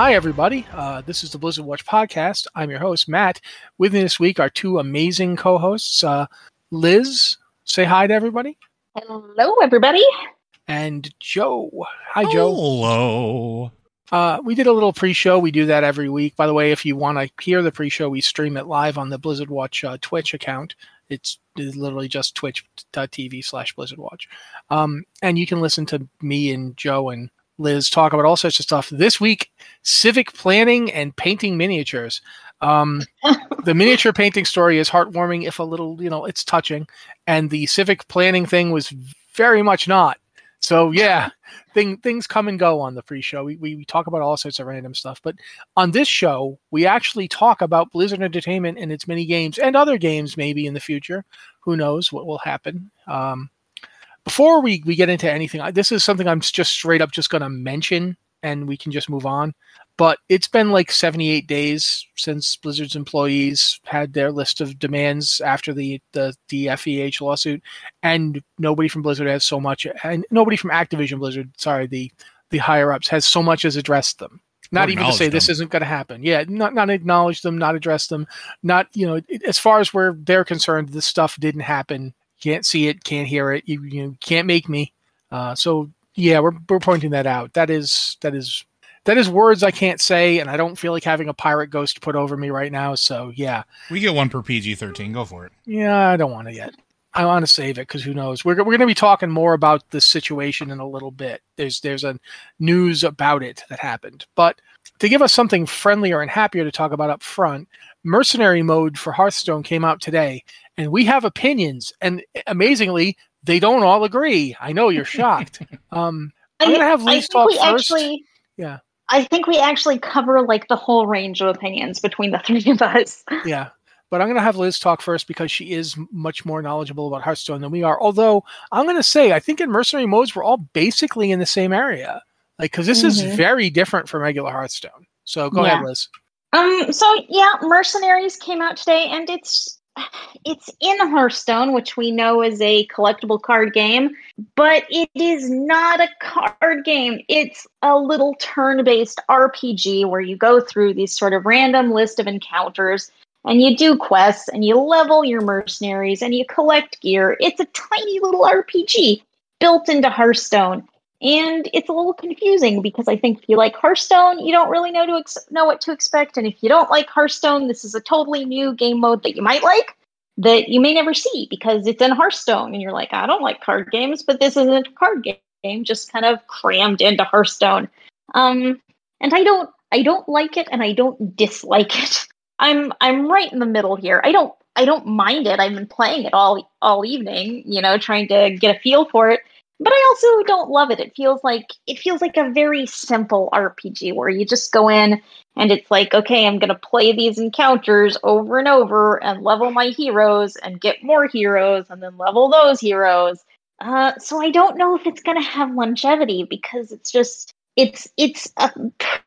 Hi, everybody. Uh, this is the Blizzard Watch podcast. I'm your host, Matt. With me this week are two amazing co hosts. Uh, Liz, say hi to everybody. Hello, everybody. And Joe. Hi, Joe. Hello. Uh, we did a little pre-show. We do that every week. By the way, if you want to hear the pre-show, we stream it live on the Blizzard Watch uh, Twitch account. It's, it's literally just twitch.tv slash Blizzard Watch. Um, and you can listen to me and Joe and Liz talk about all sorts of stuff. This week, civic planning and painting miniatures. Um, the miniature painting story is heartwarming, if a little, you know, it's touching. And the civic planning thing was very much not. So yeah, thing, things come and go on the pre-show. We, we, we talk about all sorts of random stuff, but on this show, we actually talk about Blizzard Entertainment and its mini games and other games maybe in the future. Who knows what will happen? Um, before we, we get into anything, this is something I'm just straight up just going to mention, and we can just move on. But it's been like 78 days since Blizzard's employees had their list of demands after the the, the FEH lawsuit, and nobody from Blizzard has so much, and nobody from Activision Blizzard, sorry, the the higher ups has so much as addressed them. Not even to say acknowledged this isn't going to happen. Yeah, not not acknowledge them, not address them, not you know, as far as where they're concerned, this stuff didn't happen. Can't see it, can't hear it. You you can't make me. Uh, so yeah, we're we're pointing that out. That is that is that is words I can't say, and I don't feel like having a pirate ghost put over me right now. So yeah, We get one per PG 13. Go for it. yeah, I don't want to yet. I want to save it because who knows? We're, we're going to be talking more about this situation in a little bit. There's there's a news about it that happened, but to give us something friendlier and happier to talk about up front, mercenary mode for Hearthstone came out today, and we have opinions. And amazingly, they don't all agree. I know you're shocked. um, I'm gonna have I Liz talk first. actually, Yeah. I think we actually cover like the whole range of opinions between the three of us. Yeah. But I'm going to have Liz talk first because she is much more knowledgeable about Hearthstone than we are. Although I'm going to say, I think in mercenary modes, we're all basically in the same area. Like, because this is Mhm. very different from regular Hearthstone. So go ahead, Liz. Um. So yeah, Mercenaries came out today, and it's it's in Hearthstone, which we know is a collectible card game, but it is not a card game. It's a little turn-based RPG where you go through these sort of random list of encounters and you do quests and you level your mercenaries and you collect gear. It's a tiny little RPG built into Hearthstone. And it's a little confusing because I think if you like Hearthstone, you don't really know to ex- know what to expect, and if you don't like Hearthstone, this is a totally new game mode that you might like that you may never see because it's in Hearthstone, and you're like, I don't like card games, but this isn't a card game, just kind of crammed into Hearthstone. Um, and I don't, I don't like it, and I don't dislike it. I'm, I'm right in the middle here. I don't, I don't mind it. I've been playing it all, all evening, you know, trying to get a feel for it but I also don't love it. It feels like it feels like a very simple RPG where you just go in and it's like, okay, I'm going to play these encounters over and over and level my heroes and get more heroes and then level those heroes. Uh, so I don't know if it's going to have longevity because it's just it's it's a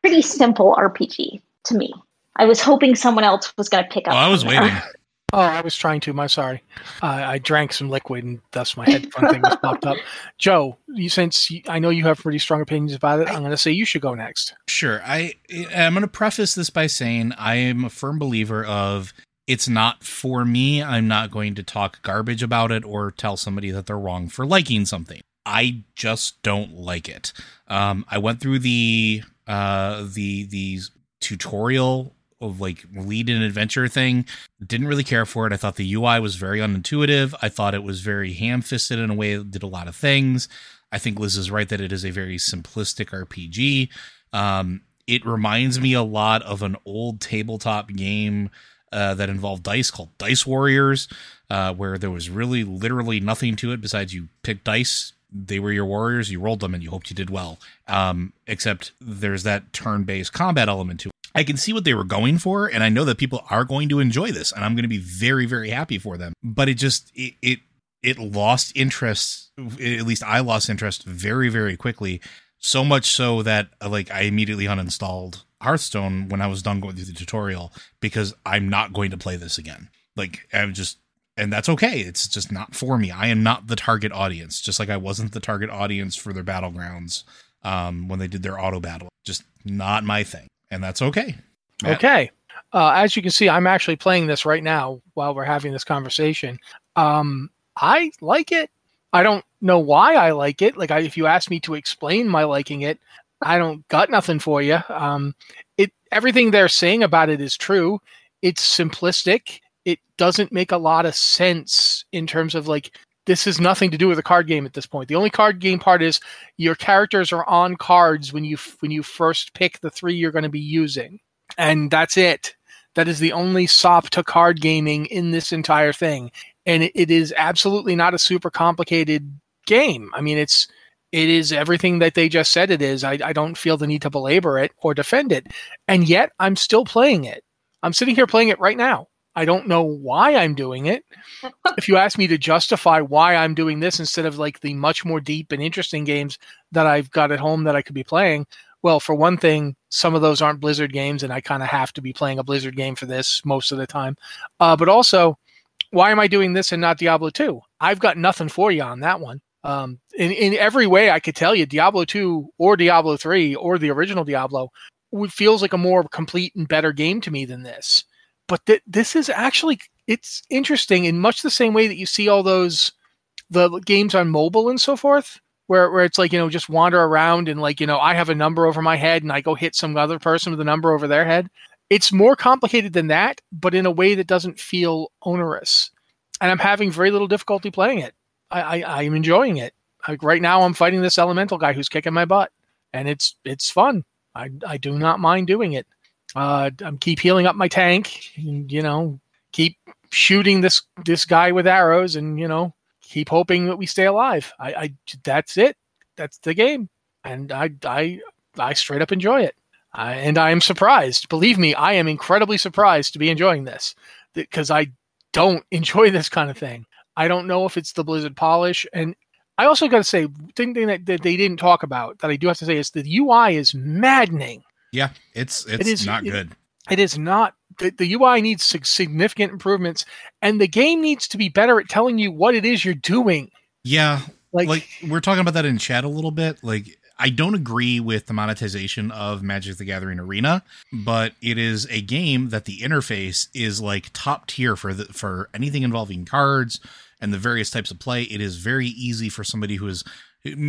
pretty simple RPG to me. I was hoping someone else was going to pick up. Oh, I was waiting. Oh, I was trying to. My sorry. Uh, I drank some liquid and thus my headphone thing was popped up. Joe, you, since you, I know you have pretty strong opinions about it, I'm going to say you should go next. Sure. I I'm going to preface this by saying I am a firm believer of it's not for me. I'm not going to talk garbage about it or tell somebody that they're wrong for liking something. I just don't like it. Um, I went through the uh, the the tutorial of like lead an adventure thing. Didn't really care for it. I thought the UI was very unintuitive. I thought it was very ham fisted in a way that did a lot of things. I think Liz is right that it is a very simplistic RPG. Um, it reminds me a lot of an old tabletop game uh, that involved dice called Dice Warriors, uh, where there was really literally nothing to it besides you pick dice. They were your warriors. You rolled them, and you hoped you did well. Um, except there's that turn-based combat element to it. I can see what they were going for, and I know that people are going to enjoy this, and I'm going to be very, very happy for them. But it just it it it lost interest. At least I lost interest very, very quickly. So much so that uh, like I immediately uninstalled Hearthstone when I was done going through the tutorial because I'm not going to play this again. Like I'm just and that's okay. It's just not for me. I am not the target audience, just like I wasn't the target audience for their battlegrounds um, when they did their auto battle. Just not my thing. And that's okay. Matt? Okay. Uh, as you can see, I'm actually playing this right now while we're having this conversation. Um, I like it. I don't know why I like it. Like, I, if you ask me to explain my liking it, I don't got nothing for you. Um, it everything they're saying about it is true. It's simplistic. It doesn't make a lot of sense in terms of like this has nothing to do with a card game at this point. The only card game part is your characters are on cards when you when you first pick the three you're going to be using, and that's it. That is the only sop to card gaming in this entire thing, and it, it is absolutely not a super complicated game. I mean, it's it is everything that they just said it is. I, I don't feel the need to belabor it or defend it, and yet I'm still playing it. I'm sitting here playing it right now. I don't know why I'm doing it. if you ask me to justify why I'm doing this instead of like the much more deep and interesting games that I've got at home that I could be playing, well, for one thing, some of those aren't Blizzard games, and I kind of have to be playing a Blizzard game for this most of the time. Uh, but also, why am I doing this and not Diablo 2? I've got nothing for you on that one. Um, in, in every way, I could tell you Diablo 2 or Diablo 3 or the original Diablo feels like a more complete and better game to me than this but th- this is actually it's interesting in much the same way that you see all those the games on mobile and so forth where, where it's like you know just wander around and like you know i have a number over my head and i go hit some other person with a number over their head. It's more complicated than that but in a way that doesn't feel onerous. And i'm having very little difficulty playing it. I, I i'm enjoying it. Like right now i'm fighting this elemental guy who's kicking my butt and it's it's fun. I i do not mind doing it uh, I'm keep healing up my tank. And, You know, keep shooting this this guy with arrows, and you know, keep hoping that we stay alive. I, I that's it. That's the game, and I I I straight up enjoy it. And I am surprised. Believe me, I am incredibly surprised to be enjoying this because I don't enjoy this kind of thing. I don't know if it's the Blizzard polish, and I also got to say, thing that, that they didn't talk about that I do have to say is the UI is maddening. Yeah, it's it's it is, not good. It, it is not. The, the UI needs significant improvements, and the game needs to be better at telling you what it is you're doing. Yeah, like, like we're talking about that in chat a little bit. Like I don't agree with the monetization of Magic the Gathering Arena, but it is a game that the interface is like top tier for the for anything involving cards and the various types of play. It is very easy for somebody who is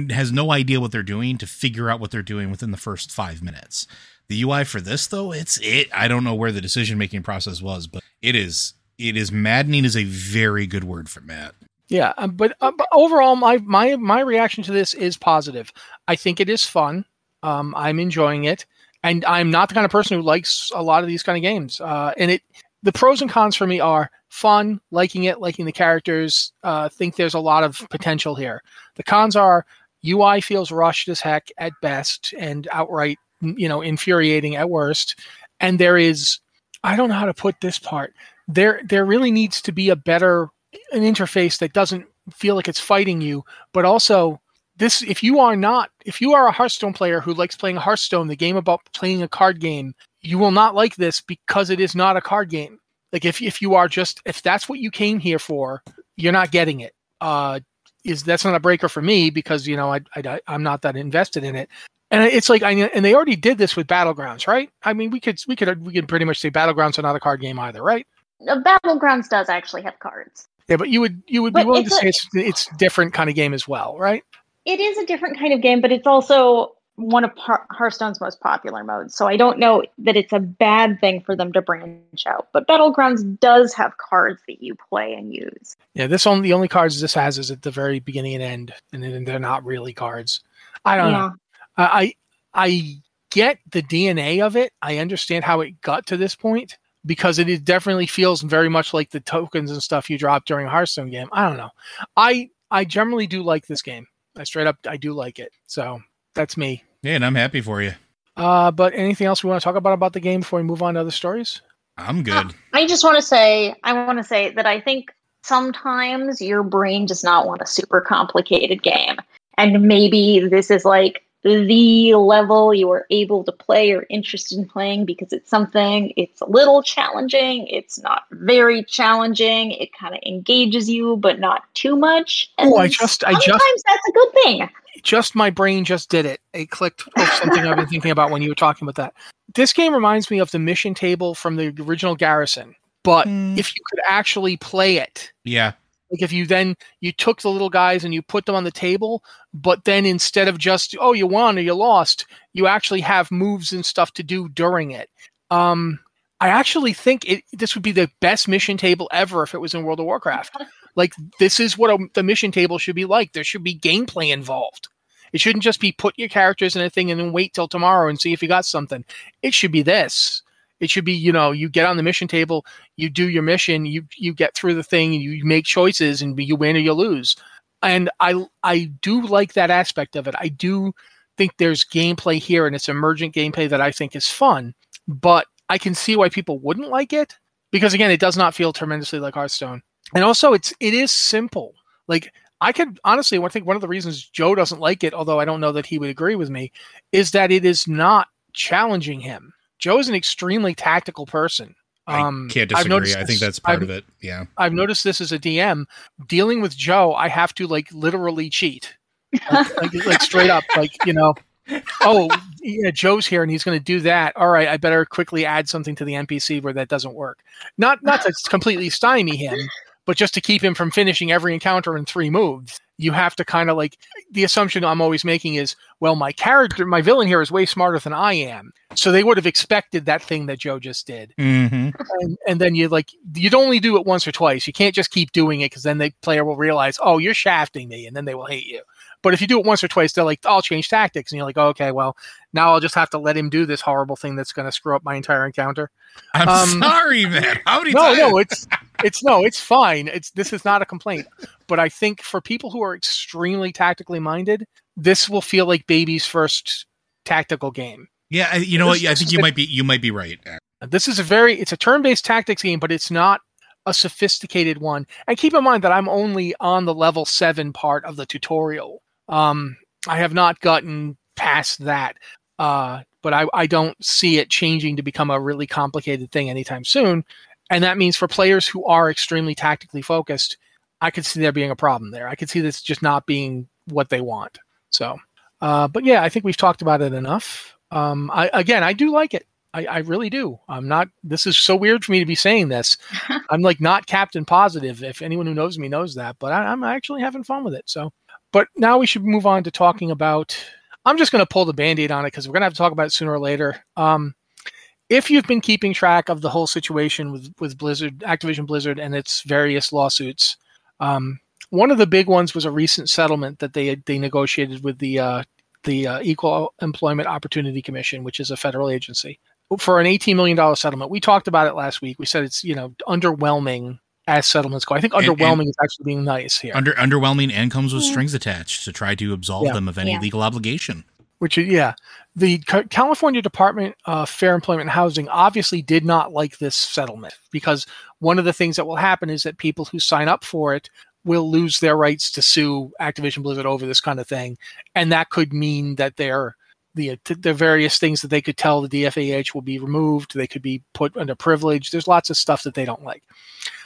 has no idea what they're doing to figure out what they're doing within the first 5 minutes. The UI for this though, it's it. I don't know where the decision making process was, but it is it is maddening is a very good word for Matt. Yeah, um, but, uh, but overall, my my my reaction to this is positive. I think it is fun. Um, I'm enjoying it, and I'm not the kind of person who likes a lot of these kind of games. Uh, and it the pros and cons for me are fun, liking it, liking the characters. Uh, think there's a lot of potential here. The cons are UI feels rushed as heck at best and outright you know infuriating at worst. And there is i don't know how to put this part. There there really needs to be a better an interface that doesn't feel like it's fighting you but also this if you are not if you are a hearthstone player who likes playing hearthstone the game about playing a card game you will not like this because it is not a card game. Like if, if you are just if that's what you came here for you're not getting it. Uh is that's not a breaker for me because you know I, I i'm not that invested in it and it's like, I, and they already did this with Battlegrounds, right? I mean, we could we could we could pretty much say Battlegrounds are not a card game either, right? No, Battlegrounds does actually have cards. Yeah, but you would you would but be willing to a, say it's it's different kind of game as well, right? It is a different kind of game, but it's also one of Hearthstone's most popular modes. So I don't know that it's a bad thing for them to branch out. But Battlegrounds does have cards that you play and use. Yeah, this only the only cards this has is at the very beginning and end, and they're not really cards. I don't yeah. know. I I get the DNA of it. I understand how it got to this point because it definitely feels very much like the tokens and stuff you drop during a Hearthstone game. I don't know. I I generally do like this game. I straight up I do like it. So that's me. Yeah, and I'm happy for you. Uh, but anything else we want to talk about about the game before we move on to other stories? I'm good. Uh, I just want to say I want to say that I think sometimes your brain does not want a super complicated game. And maybe this is like the level you are able to play or interested in playing because it's something it's a little challenging it's not very challenging it kind of engages you but not too much and oh i just i just that's a good thing just my brain just did it it clicked something i've been thinking about when you were talking about that this game reminds me of the mission table from the original Garrison, but Hmm. if you could actually play it, Yeah. Like if you then you took the little guys and you put them on the table, but then instead of just oh you won or you lost, you actually have moves and stuff to do during it. Um, I actually think it this would be the best mission table ever if it was in World of Warcraft. like this is what a, the mission table should be like. There should be gameplay involved. It shouldn't just be put your characters in a thing and then wait till tomorrow and see if you got something. It should be this. It should be, you know, you get on the mission table, you do your mission, you you get through the thing, and you make choices, and you win or you lose. And I I do like that aspect of it. I do think there's gameplay here, and it's emergent gameplay that I think is fun. But I can see why people wouldn't like it because again, it does not feel tremendously like Hearthstone. And also, it's it is simple. Like I could honestly, I think one of the reasons Joe doesn't like it, although I don't know that he would agree with me, is that it is not challenging him. Joe is an extremely tactical person. Um, I can't I've disagree. noticed I think that's part I've- of it. Yeah. I've noticed this as a DM. Dealing with Joe, I have to like literally cheat, like, like, like straight up, like you know, oh yeah, Joe's here and he's going to do that. All right, I better quickly add something to the NPC where that doesn't work. Not not to completely stymie him, but just to keep him from finishing every encounter in three moves. You have to kind of like the assumption I'm always making is, well, my character, my villain here is way smarter than I am, so they would have expected that thing that Joe just did Mm-hmm. and, and then you like you'd only do it once or twice. You can't just keep doing it because then the player will realize, oh, you're shafting me, and then they will hate you. But if you do it once or twice, they're like, I'll change tactics, and you're like, oh, okay, well, now I'll just have to let him do this horrible thing that's going to screw up my entire encounter. I'm Um, sorry, man. How many No, times? no, it's it's no, it's fine. It's this is not a complaint. But I think for people who are extremely tactically minded, this will feel like baby's first tactical game. yeah, I- you know what? this- Yeah, I think you might be. You might be right. This is a very it's a turn-based tactics game, but it's not a sophisticated one. And keep in mind that I'm only on the level 7 part of the tutorial. Um I have not gotten past that. Uh but I, I don't see it changing to become a really complicated thing anytime soon. And that means for players who are extremely tactically focused, I could see there being a problem there. I could see this just not being what they want. So, uh, but yeah, I think we've talked about it enough. Um, I, again, I do like it. I, I really do. I'm not. This is so weird for me to be saying this. I'm like not Captain Positive. If anyone who knows me knows that, but I, I'm actually having fun with it. So, but now we should move on to talking about. I'm just going to pull the band-aid on it because we're going to have to talk about it sooner or later. Um, if you've been keeping track of the whole situation with with Blizzard, Activision Blizzard, and its various lawsuits, um, one of the big ones was a recent settlement that they they negotiated with the uh, the uh, Equal Employment Opportunity Commission, which is a federal agency, for an eighteen million dollar settlement. We talked about it last week. We said it's you know underwhelming as settlements go. I think And- and- underwhelming is actually being nice here. Under underwhelming and comes with Yeah. strings attached to try to absolve Yeah. them of any Yeah. legal obligation. which yeah the california department of fair employment and housing obviously did not like this settlement because one of the things that will happen is that people who sign up for it will lose their rights to sue activision blizzard over this kind of thing and that could mean that their the, the various things that they could tell the DFEH will be removed they could be put under privilege. There's lots of stuff that they don't like.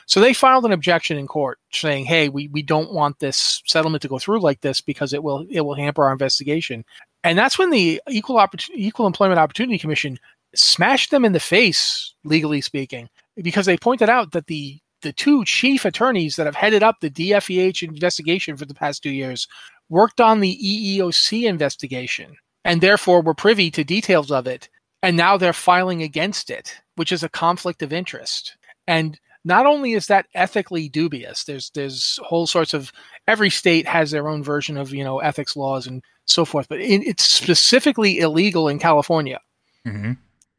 So they filed an objection in court saying hey we, we don't want this settlement to go through like this because it will it will hamper our investigation. And that's when the equal equal employment opportunity commission smashed them in the face legally speaking because they pointed out that the the two chief attorneys that have headed up the DFEH investigation for the past 2 years worked on the EEOC investigation and therefore were privy to details of it and now they're filing against it which is a conflict of interest. And not only is that ethically dubious there's there's whole sorts of every state has their own version of you know ethics laws and so forth but it, it's specifically illegal in california hmm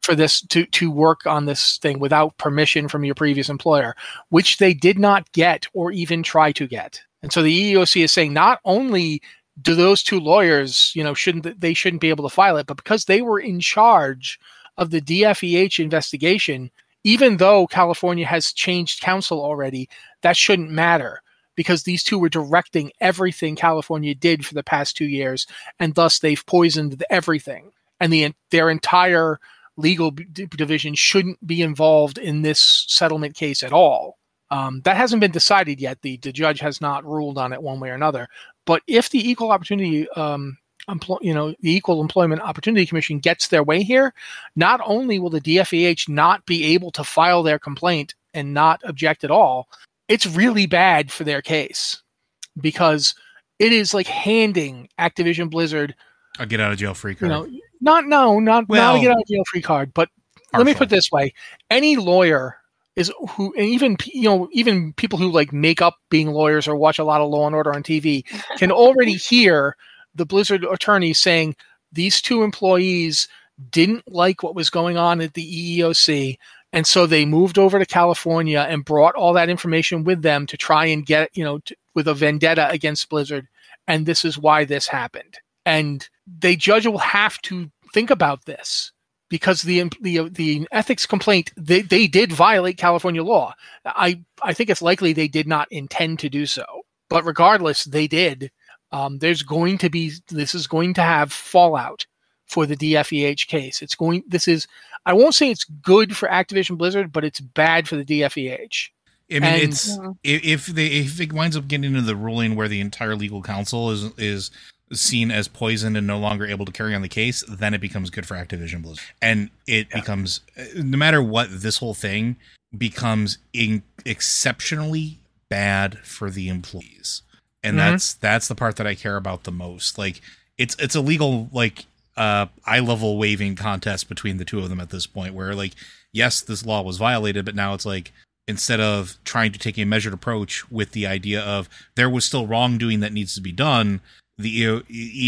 for this to to work on this thing without permission from your previous employer which they did not get or even try to get. And so the EEOC is saying not only do those two lawyers you know shouldn't they shouldn't be able to file it but because they were in charge of the DFEH investigation even though California has changed counsel already that shouldn't matter because these two were directing everything California did for the past 2 years and thus they've poisoned everything and the their entire legal division shouldn't be involved in this settlement case at all. Um, that hasn't been decided yet. The, the judge has not ruled on it one way or another. But if the Equal Opportunity um, you know, the Equal Employment Opportunity Commission gets their way here, not only will the DFEH not be able to file their complaint and not object at all, it's really bad for their case because it is like handing Activision Blizzard a get out of jail free card. You know, not no, not well, not a get out of jail free card, but let me put it this way: any lawyer is who, and even you know, even people who like make up being lawyers or watch a lot of Law and Order on TV can already hear the Blizzard attorney saying these two employees didn't like what was going on at the EEOC. And so they moved over to California and brought all that information with them to try and get, you know, to, with a vendetta against Blizzard. And this is why this happened. And the judge will have to think about this because the the the ethics complaint they, they did violate California law. I I think it's likely they did not intend to do so, but regardless, they did, um, there's going to be this is going to have fallout for the DFEH case. It's going. This is. I won't say it's good for Activision Blizzard, but it's bad for the DFEH. I mean, and, it's yeah. if they if it winds up getting into the ruling where the entire legal counsel is is seen as poisoned and no longer able to carry on the case, then it becomes good for Activision Blizzard, and it yeah. becomes no matter what this whole thing becomes in, exceptionally bad for the employees and mm-hmm. that's that's the part that I care about the most. Like it's it's a legal like uh eye level waving contest between the two of them at this point where like yes this law was violated but now it's like instead of trying to take a measured approach with the idea of there was still wrongdoing that needs to be done the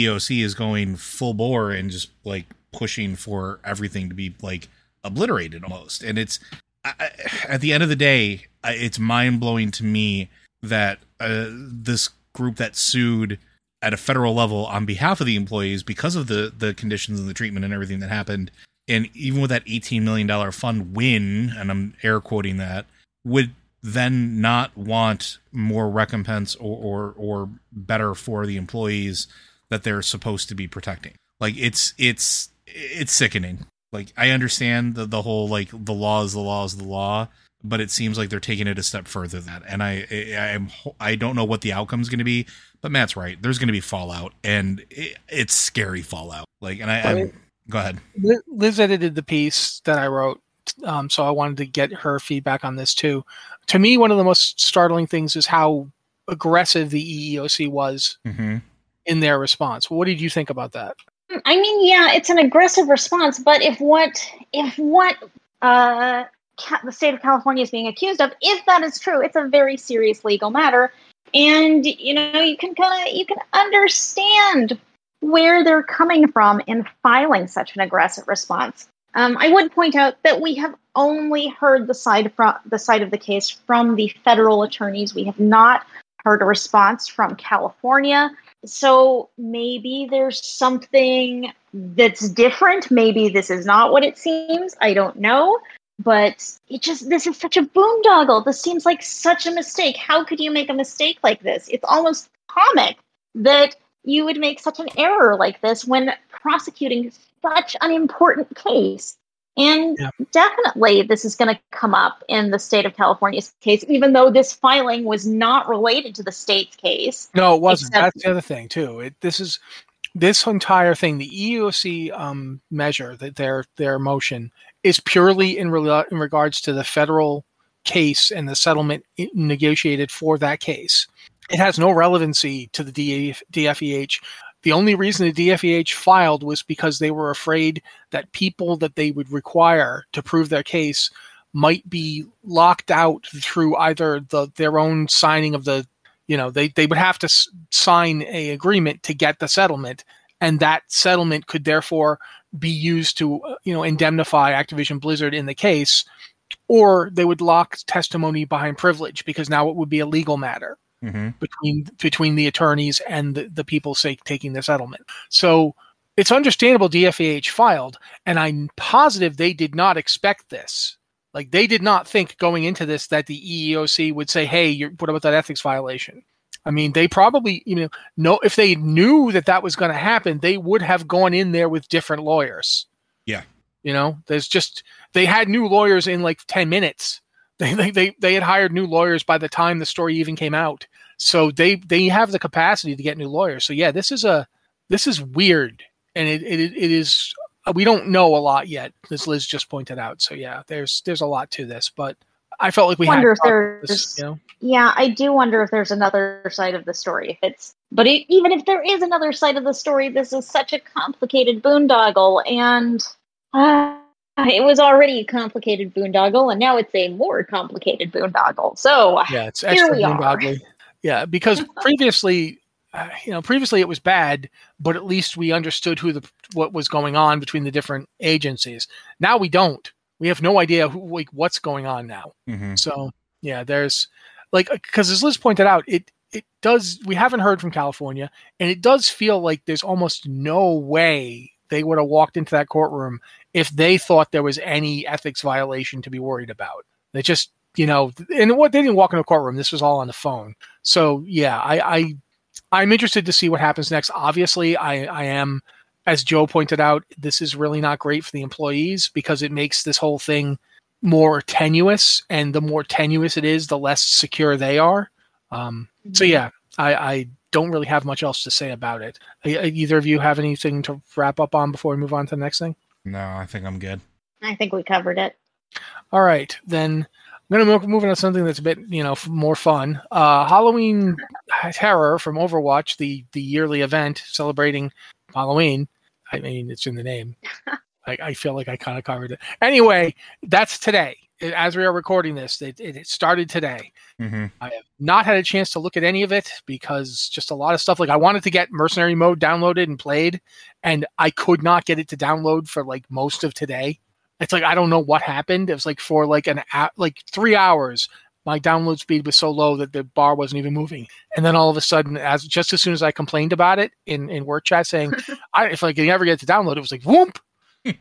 EOC is going full bore and just like pushing for everything to be like obliterated almost and it's I, at the end of the day it's mind blowing to me that uh, this group that sued at a federal level on behalf of the employees because of the the conditions and the treatment and everything that happened. And even with that $18 million fund win, and I'm air quoting that, would then not want more recompense or, or, or better for the employees that they're supposed to be protecting. Like it's it's it's sickening. Like I understand the the whole like the law is the law is the law, but it seems like they're taking it a step further than that. And I, I, am, I don't know what the outcome is going to be, but Matt's right. There's going to be fallout, and it, it's scary fallout. Like, and I, I go ahead. Liz edited the piece that I wrote, um, so I wanted to get her feedback on this too. To me, one of the most startling things is how aggressive the EEOC was mm-hmm. in their response. What did you think about that? I mean, yeah, it's an aggressive response, but if what if what uh, the state of California is being accused of, if that is true, it's a very serious legal matter. And you know, you can kind of you can understand where they're coming from in filing such an aggressive response. Um, I would point out that we have only heard the side from the side of the case from the federal attorneys. We have not heard a response from California. So maybe there's something that's different. Maybe this is not what it seems. I don't know but it just this is such a boondoggle. This seems like such a mistake. How could you make a mistake like this? It's almost comic that you would make such an error like this when prosecuting such an important case. And yeah. definitely, this is going to come up in the state of California's case, even though this filing was not related to the state's case. No, it wasn't. Except- That's the other thing too. It, this is this entire thing, the EEOC um, measure that their their motion is purely in, re- in regards to the federal case and the settlement negotiated for that case. It has no relevancy to the DF- DFEH. The only reason the DFEH filed was because they were afraid that people that they would require to prove their case might be locked out through either the their own signing of the you know they, they would have to s- sign a agreement to get the settlement and that settlement could therefore be used to uh, you know indemnify Activision Blizzard in the case, or they would lock testimony behind privilege because now it would be a legal matter mm-hmm. between between the attorneys and the, the people say taking the settlement. So it's understandable DFEH filed, and I'm positive they did not expect this. Like they did not think going into this that the EEOC would say, "Hey, you're, what about that ethics violation?" I mean, they probably, you know, know if they knew that that was going to happen, they would have gone in there with different lawyers. Yeah. You know, there's just they had new lawyers in like 10 minutes. They, they they they had hired new lawyers by the time the story even came out. So they they have the capacity to get new lawyers. So yeah, this is a this is weird, and it it, it is we don't know a lot yet, as Liz just pointed out. So yeah, there's there's a lot to this, but I felt like we wonder had if there's this, you know? yeah i do wonder if there's another side of the story if it's but it, even if there is another side of the story this is such a complicated boondoggle and uh, it was already a complicated boondoggle and now it's a more complicated boondoggle so yeah, it's here we are. Boondoggle. Yeah, because previously, uh, you know, previously it was bad, but at least we understood who the what was going on between the different agencies. Now we don't. We have no idea who like what's going on now. Mhm. So yeah, there's like because as Liz pointed out, it it does. We haven't heard from California, and it does feel like there's almost no way they would have walked into that courtroom if they thought there was any ethics violation to be worried about. They just you know, and what they didn't walk into a courtroom. This was all on the phone. So yeah, I, I I'm interested to see what happens next. Obviously, I I am. As Joe pointed out, this is really not great for the employees because it makes this whole thing more tenuous, and the more tenuous it is, the less secure they are. Um, so yeah, I, I don't really have much else to say about it. Either of you have anything to wrap up on before we move on to the next thing? No, I think I'm good. i think we covered it All right, then I'm going to move, move on to something that's a bit, you know, more fun. Uh, Halloween Terror from Overwatch, the the yearly event celebrating Halloween. I mean, it's in the name. I, I feel like I kind of covered it. Anyway, that's today. As we are recording this, it, it started today. hmm I have not had a chance to look at any of it because just a lot of stuff. Like I wanted to get Mercenary Mode downloaded and played, and I could not get it to download for like most of today. It's like I don't know what happened. It was like for like an hour, like three hours. My download speed was so low that the bar wasn't even moving. And then all of a sudden, as just as soon as I complained about it in in work chat, saying I, if I could ever get it to download, it was like whoop.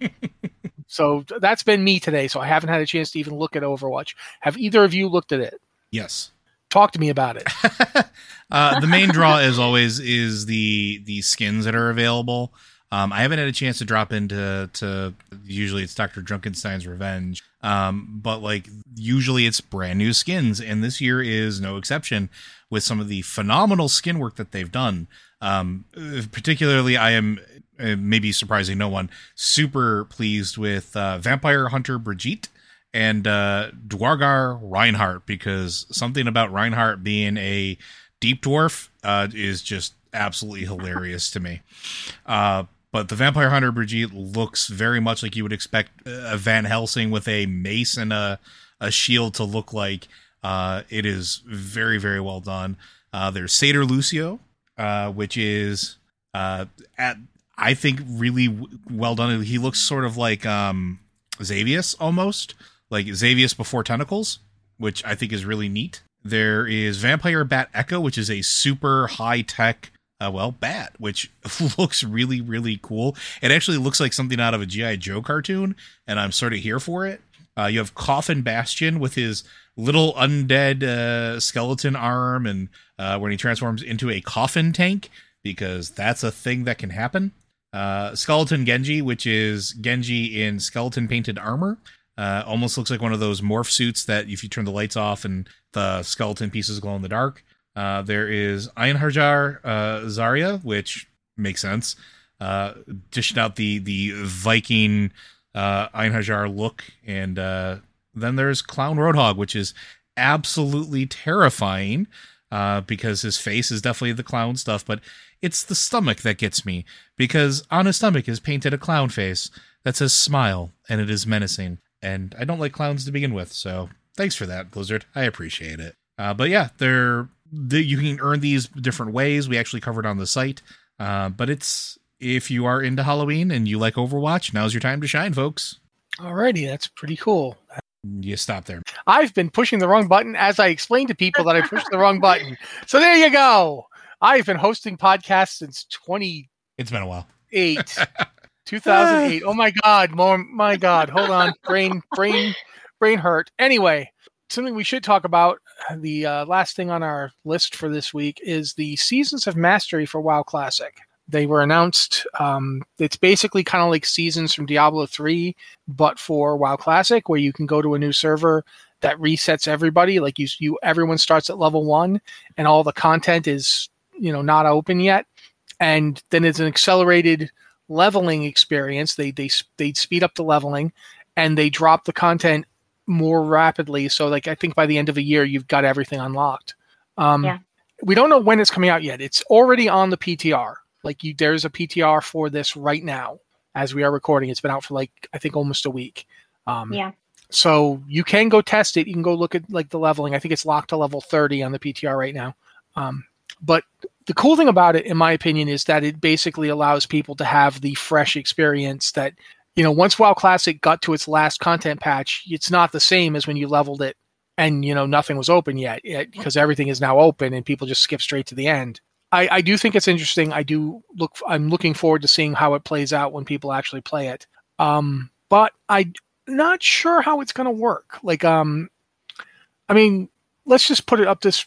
so that's been me today. So I haven't had a chance to even look at Overwatch. Have either of you looked at it? Yes. Talk to me about it. uh, the main draw, as always, is the the skins that are available. Um, I haven't had a chance to drop into to usually it's Doctor Junkenstein's Revenge, um, but like usually it's brand new skins, and this year is no exception with some of the phenomenal skin work that they've done. Um, particularly, I am uh, maybe surprising no one super pleased with uh, Vampire Hunter Brigitte and uh, Dwargar Reinhardt because something about Reinhardt being a deep dwarf uh, is just absolutely hilarious to me. Uh, but the Vampire Hunter Brigitte looks very much like you would expect a Van Helsing with a mace and a, a shield to look like. Uh, it is very, very well done. Uh, there's Seder Lucio, uh, which is uh, at I think really w- well done. He looks sort of like um, Xavius almost, like Xavius before tentacles, which I think is really neat. There is Vampire Bat Echo, which is a super high tech, uh, well, bat, which looks really, really cool. It actually looks like something out of a G.I. Joe cartoon, and I'm sort of here for it. Uh, you have Coffin Bastion with his little undead uh, skeleton arm, and uh, when he transforms into a coffin tank, because that's a thing that can happen. Uh, skeleton Genji, which is Genji in skeleton painted armor. Uh, almost looks like one of those morph suits that if you turn the lights off and the skeleton pieces glow in the dark. Uh, there is Einherjar uh, Zarya, which makes sense. Uh, dishing out the the Viking uh, look, and uh, then there's Clown Roadhog, which is absolutely terrifying uh, because his face is definitely the clown stuff, but it's the stomach that gets me because on his stomach is painted a clown face that says smile and it is menacing. And I don't like clowns to begin with, so thanks for that, Blizzard. I appreciate it. Uh, but yeah, they're the, you can earn these different ways. We actually covered on the site, uh, but it's if you are into Halloween and you like Overwatch, now's your time to shine, folks. Alrighty, that's pretty cool. You stop there. I've been pushing the wrong button as I explained to people that I pushed the wrong button. So there you go. I've been hosting podcasts since twenty. It's been a while. Eight, 2008. Oh my God. More, my God. Hold on. Brain, brain, brain hurt. Anyway, something we should talk about. The uh, last thing on our list for this week is the Seasons of Mastery for WoW Classic. They were announced. Um, it's basically kind of like seasons from Diablo 3, but for WoW Classic, where you can go to a new server that resets everybody. Like you, you everyone starts at level one, and all the content is you know not open yet. and then it's an accelerated leveling experience. They they they speed up the leveling, and they drop the content more rapidly. So like I think by the end of the year, you've got everything unlocked. Um, Yeah. We don't know when it's coming out yet. It's already on the PTR. Like you, there's a PTR for this right now as we are recording. It's been out for like I think almost a week. Um, Yeah. So you can go test it. You can go look at like the leveling. I think it's locked to level 30 on the PTR right now. Um, but the cool thing about it, in my opinion, is that it basically allows people to have the fresh experience that, you know, once WoW Classic got to its last content patch, it's not the same as when you leveled it and, you know, nothing was open yet, because everything is now open and people just skip straight to the end. I, I do think it's interesting. I do look, I'm looking forward to seeing how it plays out when people actually play it. Um, but I'm not sure how it's going to work. Like, um, I mean, let's just put it up this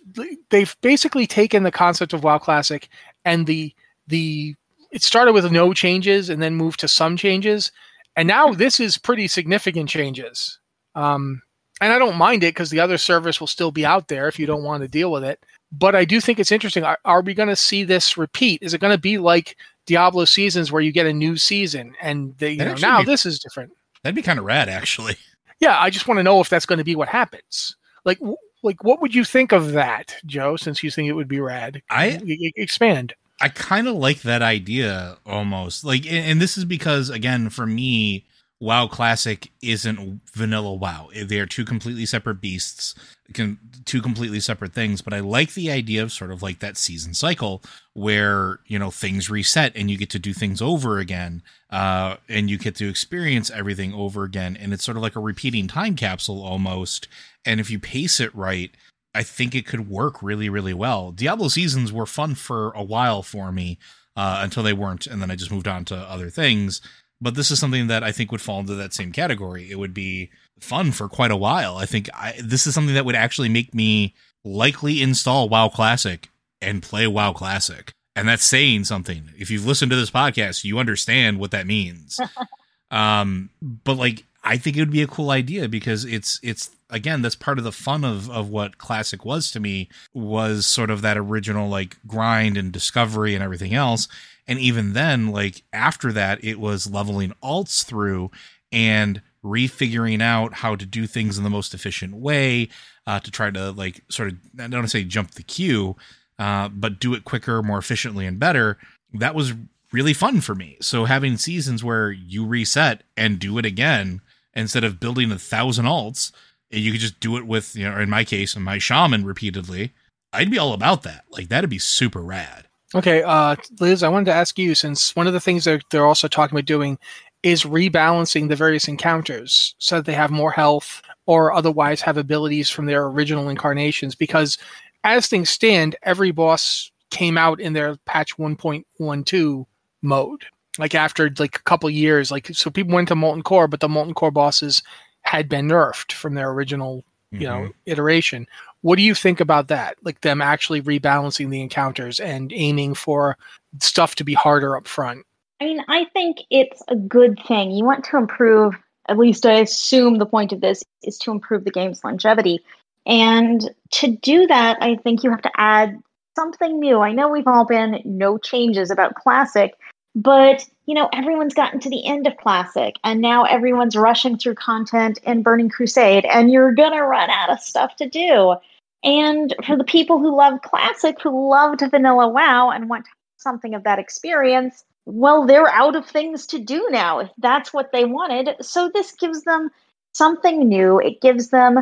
they've basically taken the concept of WoW Classic and the the it started with no changes and then moved to some changes and now this is pretty significant changes. Um and I don't mind it because the other service will still be out there if you don't want to deal with it. But I do think it's interesting. Are, are we going to see this repeat? Is it going to be like Diablo seasons where you get a new season and they, you know, now be- this is different? That'd be kind of rad, actually. Yeah, I just want to know if that's going to be what happens. Like, w- like what would you think of that, Joe? Since you think it would be rad, I expand. I kind of like that idea almost. Like, and and this is because, again, for me, WoW Classic isn't vanilla WoW. They are two completely separate beasts, two completely separate things. But I like the idea of sort of like that season cycle where, you know, things reset and you get to do things over again. Uh, and you get to experience everything over again. And it's sort of like a repeating time capsule almost. And if you pace it right, I think it could work really, really well. Diablo seasons were fun for a while for me uh, until they weren't, and then I just moved on to other things. But this is something that I think would fall into that same category. It would be fun for quite a while. I think I, this is something that would actually make me likely install WoW Classic and play WoW Classic. And that's saying something. If you've listened to this podcast, you understand what that means. um, but like, I think it would be a cool idea because it's it's again that's part of the fun of of what classic was to me was sort of that original like grind and discovery and everything else. And even then, like after that, it was leveling alts through and refiguring out how to do things in the most efficient way uh, to try to like sort of I don't want to say jump the queue, uh, but do it quicker, more efficiently, and better. That was really fun for me. So having seasons where you reset and do it again instead of building a thousand alts, you could just do it with you know, in my case, my shaman repeatedly. I'd be all about that. Like that'd be super rad. Okay, uh, Liz, I wanted to ask you since one of the things that they're also talking about doing is rebalancing the various encounters so that they have more health or otherwise have abilities from their original incarnations. Because as things stand, every boss came out in their patch 1.12 mode. Like after like a couple years, like so people went to Molten Core, but the Molten Core bosses had been nerfed from their original you know mm-hmm. iteration what do you think about that like them actually rebalancing the encounters and aiming for stuff to be harder up front I mean, I think it's a good thing. You want to improve, at least I assume the point of this is to improve the game's longevity. And to do that, I think you have to add something new. I know we've all been no changes about Classic, but you know, everyone's gotten to the end of Classic and now everyone's rushing through content in Burning Crusade, and you're gonna run out of stuff to do. And for the people who love Classic, who loved Vanilla WoW and want something of that experience, well, they're out of things to do now if that's what they wanted. So this gives them something new. It gives them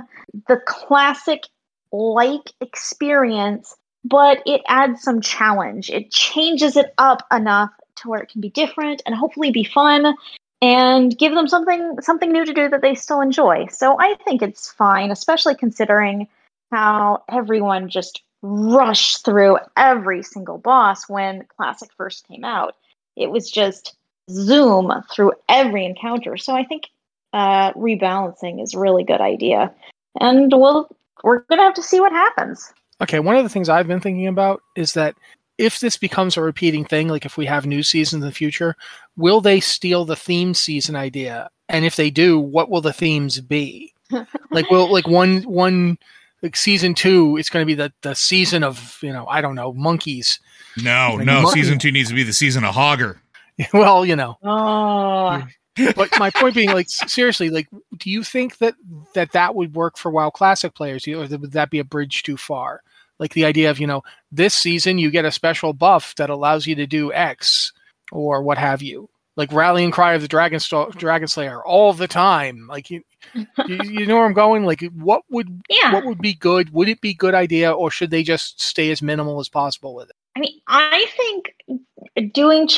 the classic like experience, but it adds some challenge. It changes it up enough to where it can be different and hopefully be fun and give them something something new to do that they still enjoy. So I think it's fine, especially considering how everyone just rushed through every single boss when Classic first came out. It was just zoom through every encounter. So I think uh, rebalancing is a really good idea. And we'll, we're to have to see what happens. okay one of the things i've been thinking about is that if this becomes a repeating thing like if we have new seasons in the future will they steal the theme season idea and if they do what will the themes be like will like one one like season two, it's going to be the the season of you know I don't know monkeys. No, Like no, monkey- season two needs to be the season of Hogger. well, you know, Oh, but my point being, like seriously, like, do you think that that that would work for WoW Classic players, or would that be a bridge too far? Like the idea of you know this season you get a special buff that allows you to do X or what have you, like rallying cry of the Dragon Sto- Dragon Slayer all the time. Like you, you, you know where I'm going. Like what would yeah. what would be good? Would it be good idea, or should they just stay as minimal as possible with it? I mean, I think doing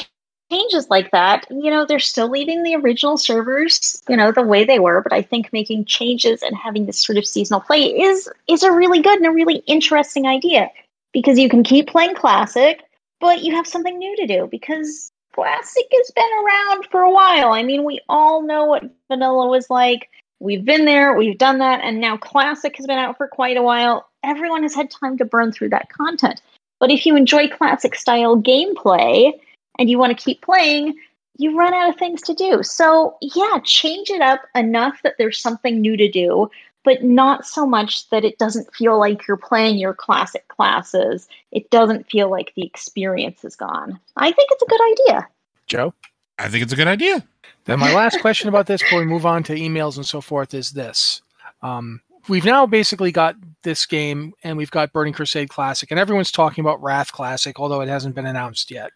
changes like that, you know, they're still leaving the original servers, you know, the way they were, but I think making changes and having this sort of seasonal play is is a really good and a really interesting idea because you can keep playing classic, but you have something new to do because classic has been around for a while. I mean, we all know what vanilla was like. We've been there, we've done that, and now classic has been out for quite a while. Everyone has had time to burn through that content. But if you enjoy classic style gameplay and you want to keep playing, you run out of things to do. So, yeah, change it up enough that there's something new to do, but not so much that it doesn't feel like you're playing your classic classes. It doesn't feel like the experience is gone. I think it's a good idea. Joe. I think it's a good idea. Then my last question about this before we move on to emails and so forth is this. Um, we've now basically got this game and we've got Burning Crusade Classic and everyone's talking about Wrath Classic, although it hasn't been announced yet.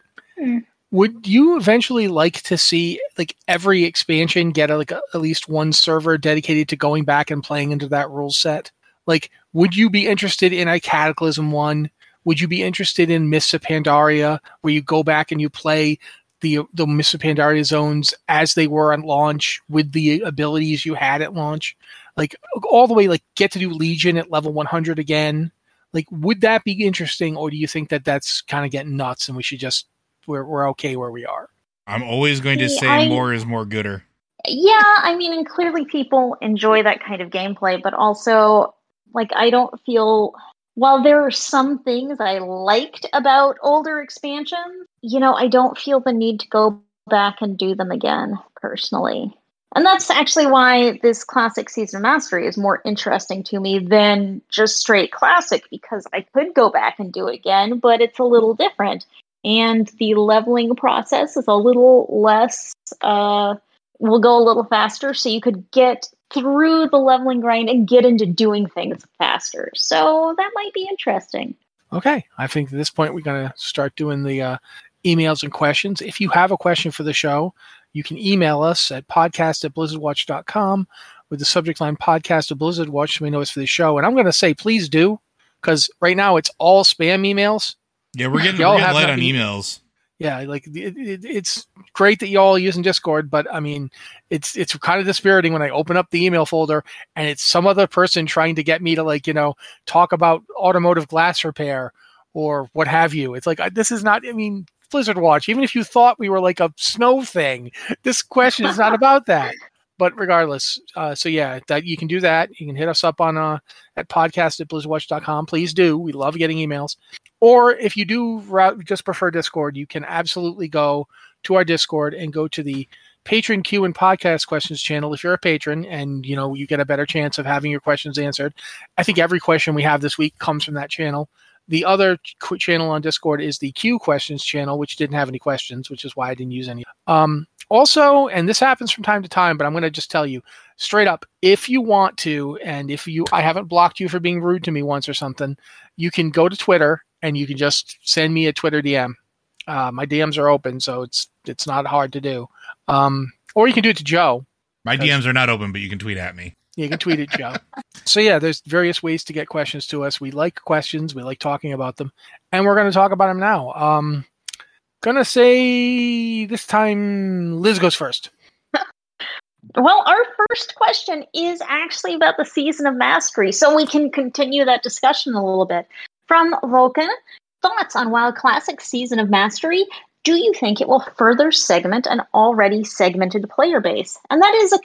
Would you eventually like to see like every expansion get a, like a, at least one server dedicated to going back and playing into that rule set? Like, would you be interested in a Cataclysm one? Would you be interested in Mists of Pandaria, where you go back and you play the the Mists Pandaria zones as they were on launch with the abilities you had at launch, like all the way like get to do Legion at level 100 again. Like, would that be interesting, or do you think that that's kind of getting nuts and we should just we're we're okay where we are? I'm always going to See, say I- more is more gooder. Yeah, I mean, and clearly people enjoy that kind of gameplay, but also, like, I don't feel. While there are some things I liked about older expansions, you know, I don't feel the need to go back and do them again, personally. And that's actually why this classic season of mastery is more interesting to me than just straight classic, because I could go back and do it again, but it's a little different. And the leveling process is a little less uh, will go a little faster so you could get through the leveling grind and get into doing things faster. So that might be interesting. Okay, I think at this point we're going to start doing the uh, emails and questions. If you have a question for the show, you can email us at podcast at blizzardwatch.com with the subject line podcast of Blizzard Watch so we know it's for the show. And I'm going to say, please do, because right now it's all spam emails. Yeah, we're getting, Y'all we're getting light on emails. Yeah, like it, it, it's great that y'all are using Discord, but I mean, it's it's kind of dispiriting when I open up the email folder and it's some other person trying to get me to like you know talk about automotive glass repair or what have you. It's like I, this is not. I mean, Blizzard Watch. Even if you thought we were like a snow thing, this question is not about that. But regardless, uh, so yeah, that you can do that. You can hit us up on uh, at podcast at blizzardwatch.com. Please do. We love getting emails. Or if you do just prefer Discord, you can absolutely go to our Discord and go to the patron Q and podcast questions channel if you're a patron and you know you get a better chance of having your questions answered. I think every question we have this week comes from that channel. The other channel on Discord is the Q questions channel, which didn't have any questions, which is why I didn't use any. Um, also, and this happens from time to time, but I'm going to just tell you straight up if you want to, and if you, I haven't blocked you for being rude to me once or something, you can go to Twitter and you can just send me a Twitter DM. Uh, my DMs are open, so it's it's not hard to do. Um, or you can do it to Joe. My DMs are not open, but you can tweet at me. You can tweet at Joe. So yeah, there's various ways to get questions to us. We like questions. We like talking about them, and we're going to talk about them now. Um, gonna say this time Liz goes first. Well, our first question is actually about the season of mastery, so we can continue that discussion a little bit. From Vulcan, thoughts on WoW Classic Season of Mastery? Do you think it will further segment an already segmented player base? And that is a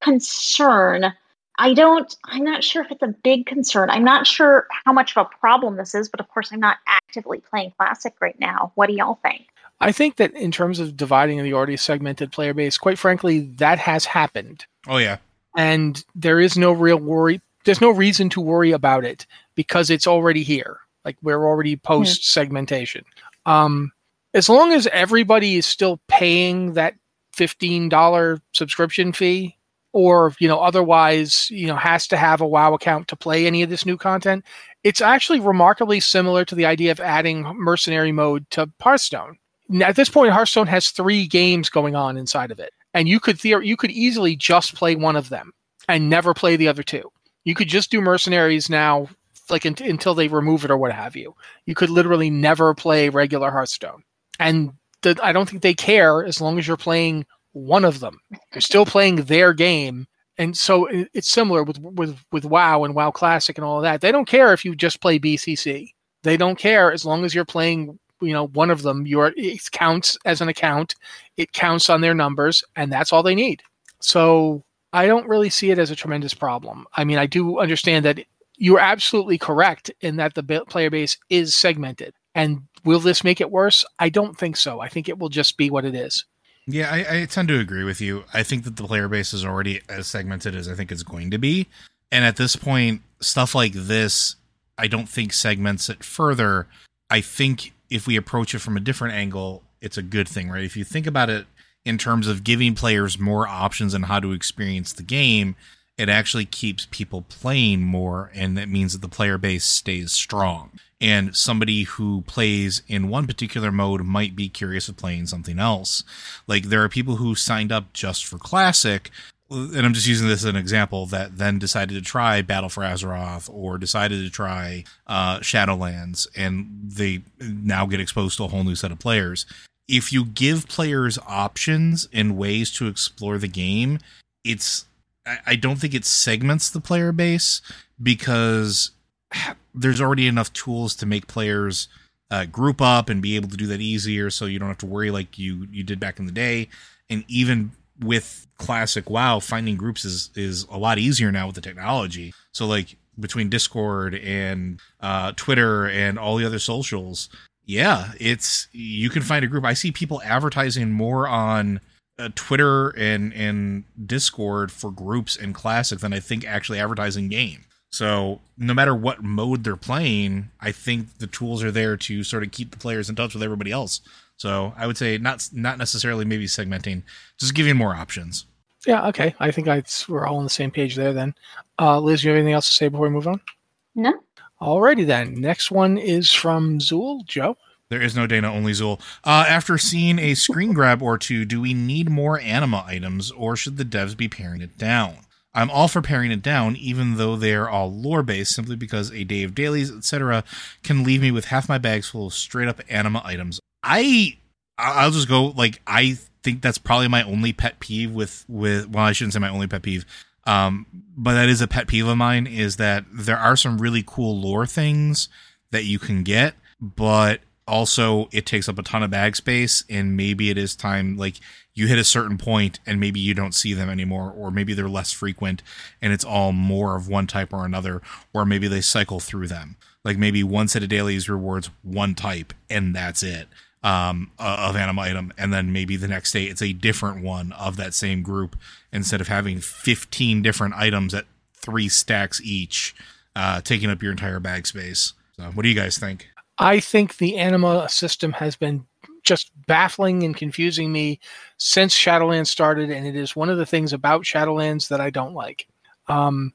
concern. I don't, I'm not sure if it's a big concern. I'm not sure how much of a problem this is, but of course, I'm not actively playing Classic right now. What do y'all think? I think that in terms of dividing the already segmented player base, quite frankly, that has happened. Oh yeah, and there is no real worry there's no reason to worry about it because it's already here. Like we're already post segmentation. Um, as long as everybody is still paying that $15 subscription fee or you know otherwise you know has to have a wow account to play any of this new content it's actually remarkably similar to the idea of adding mercenary mode to hearthstone. Now, at this point hearthstone has three games going on inside of it and you could theor- you could easily just play one of them and never play the other two. You could just do mercenaries now like in- until they remove it or what have you you could literally never play regular hearthstone and the, i don't think they care as long as you're playing one of them. They're still playing their game. And so it's similar with, with, with WoW and WoW Classic and all of that. They don't care if you just play BCC. They don't care as long as you're playing, you know, one of them. Your it counts as an account. It counts on their numbers, and that's all they need. So I don't really see it as a tremendous problem. I mean, I do understand that you're absolutely correct in that the player base is segmented. And will this make it worse? I don't think so. I think it will just be what it is. Yeah, I, I, tend to agree with you. I think that the player base is already as segmented as I think it's going to be. And at this point, stuff like this, I don't think segments it further. I think if we approach it from a different angle, it's a good thing, right? If you think about it in terms of giving players more options on how to experience the game, it actually keeps people playing more and that means that the player base stays strong and somebody who plays in one particular mode might be curious of playing something else like there are people who signed up just for classic and I'm just using this as an example that then decided to try Battle for Azeroth or decided to try uh, Shadowlands, and they now get exposed to a whole new set of players. If you give players options and ways to explore the game, it's I don't think it segments the player base because there's already enough tools to make players uh, group up and be able to do that easier, so you don't have to worry like you you did back in the day. And even with classic WoW, finding groups is is a lot easier now with the technology. So like between Discord and uh, Twitter and all the other socials, yeah, it's you can find a group. I see people advertising more on uh, Twitter and and Discord for groups and classic than I think actually advertising game. So no matter what mode they're playing, I think the tools are there to sort of keep the players in touch with everybody else. So I would say not not necessarily maybe segmenting, just giving more options. Yeah, okay. I think I, we're all on the same page there then. Uh, Liz, you have anything else to say before we move on? No. Alrighty then. Next one is from Zuul. Joe? There is no Dana, only Zuul. Uh, after seeing a screen grab or two, do we need more anima items or should the devs be paring it down? I'm all for paring it down, even though they're all lore based, simply because a day of dailies, etc., can leave me with half my bags full of straight up anima items. I, I'll just go like I think that's probably my only pet peeve with with. Well, I shouldn't say my only pet peeve, um, but that is a pet peeve of mine. Is that there are some really cool lore things that you can get, but also it takes up a ton of bag space and maybe it is time like you hit a certain point and maybe you don't see them anymore or maybe they're less frequent and it's all more of one type or another or maybe they cycle through them. Like maybe one set of dailies rewards one type and that's it um, of anima item and then maybe the next day it's a different one of that same group instead of having 15 different items at three stacks each uh, taking up your entire bag space. So what do you guys think I think the anima system has been just baffling and confusing me since Shadowlands started, and it is one of the things about Shadowlands that I don't like. Um,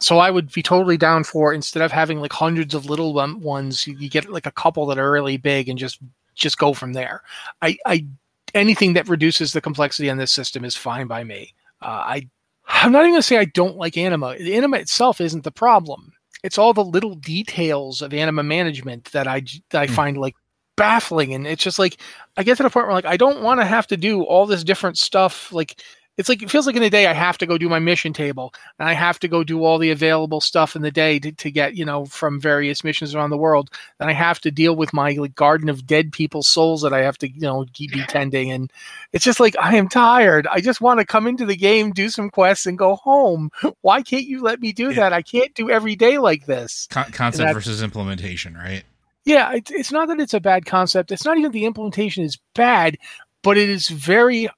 so I would be totally down for instead of having like hundreds of little ones, you, you get like a couple that are really big and just just go from there. I, I anything that reduces the complexity on this system is fine by me. Uh, I I'm not even gonna say I don't like anima. The anima itself isn't the problem it's all the little details of anima management that I that I mm. find like baffling and it's just like I get to the point where like I don't want to have to do all this different stuff like it's like it feels like in the day I have to go do my mission table and I have to go do all the available stuff in the day to, to get you know from various missions around the world. And I have to deal with my like garden of dead people's souls that I have to you know keep be tending. And it's just like I am tired. I just want to come into the game do some quests and go home. Why can't you let me do that? I can't do every day like this. Con- concept versus implementation right? Yeah it, it's not that it's a bad concept. It's not even the implementation is bad but it is very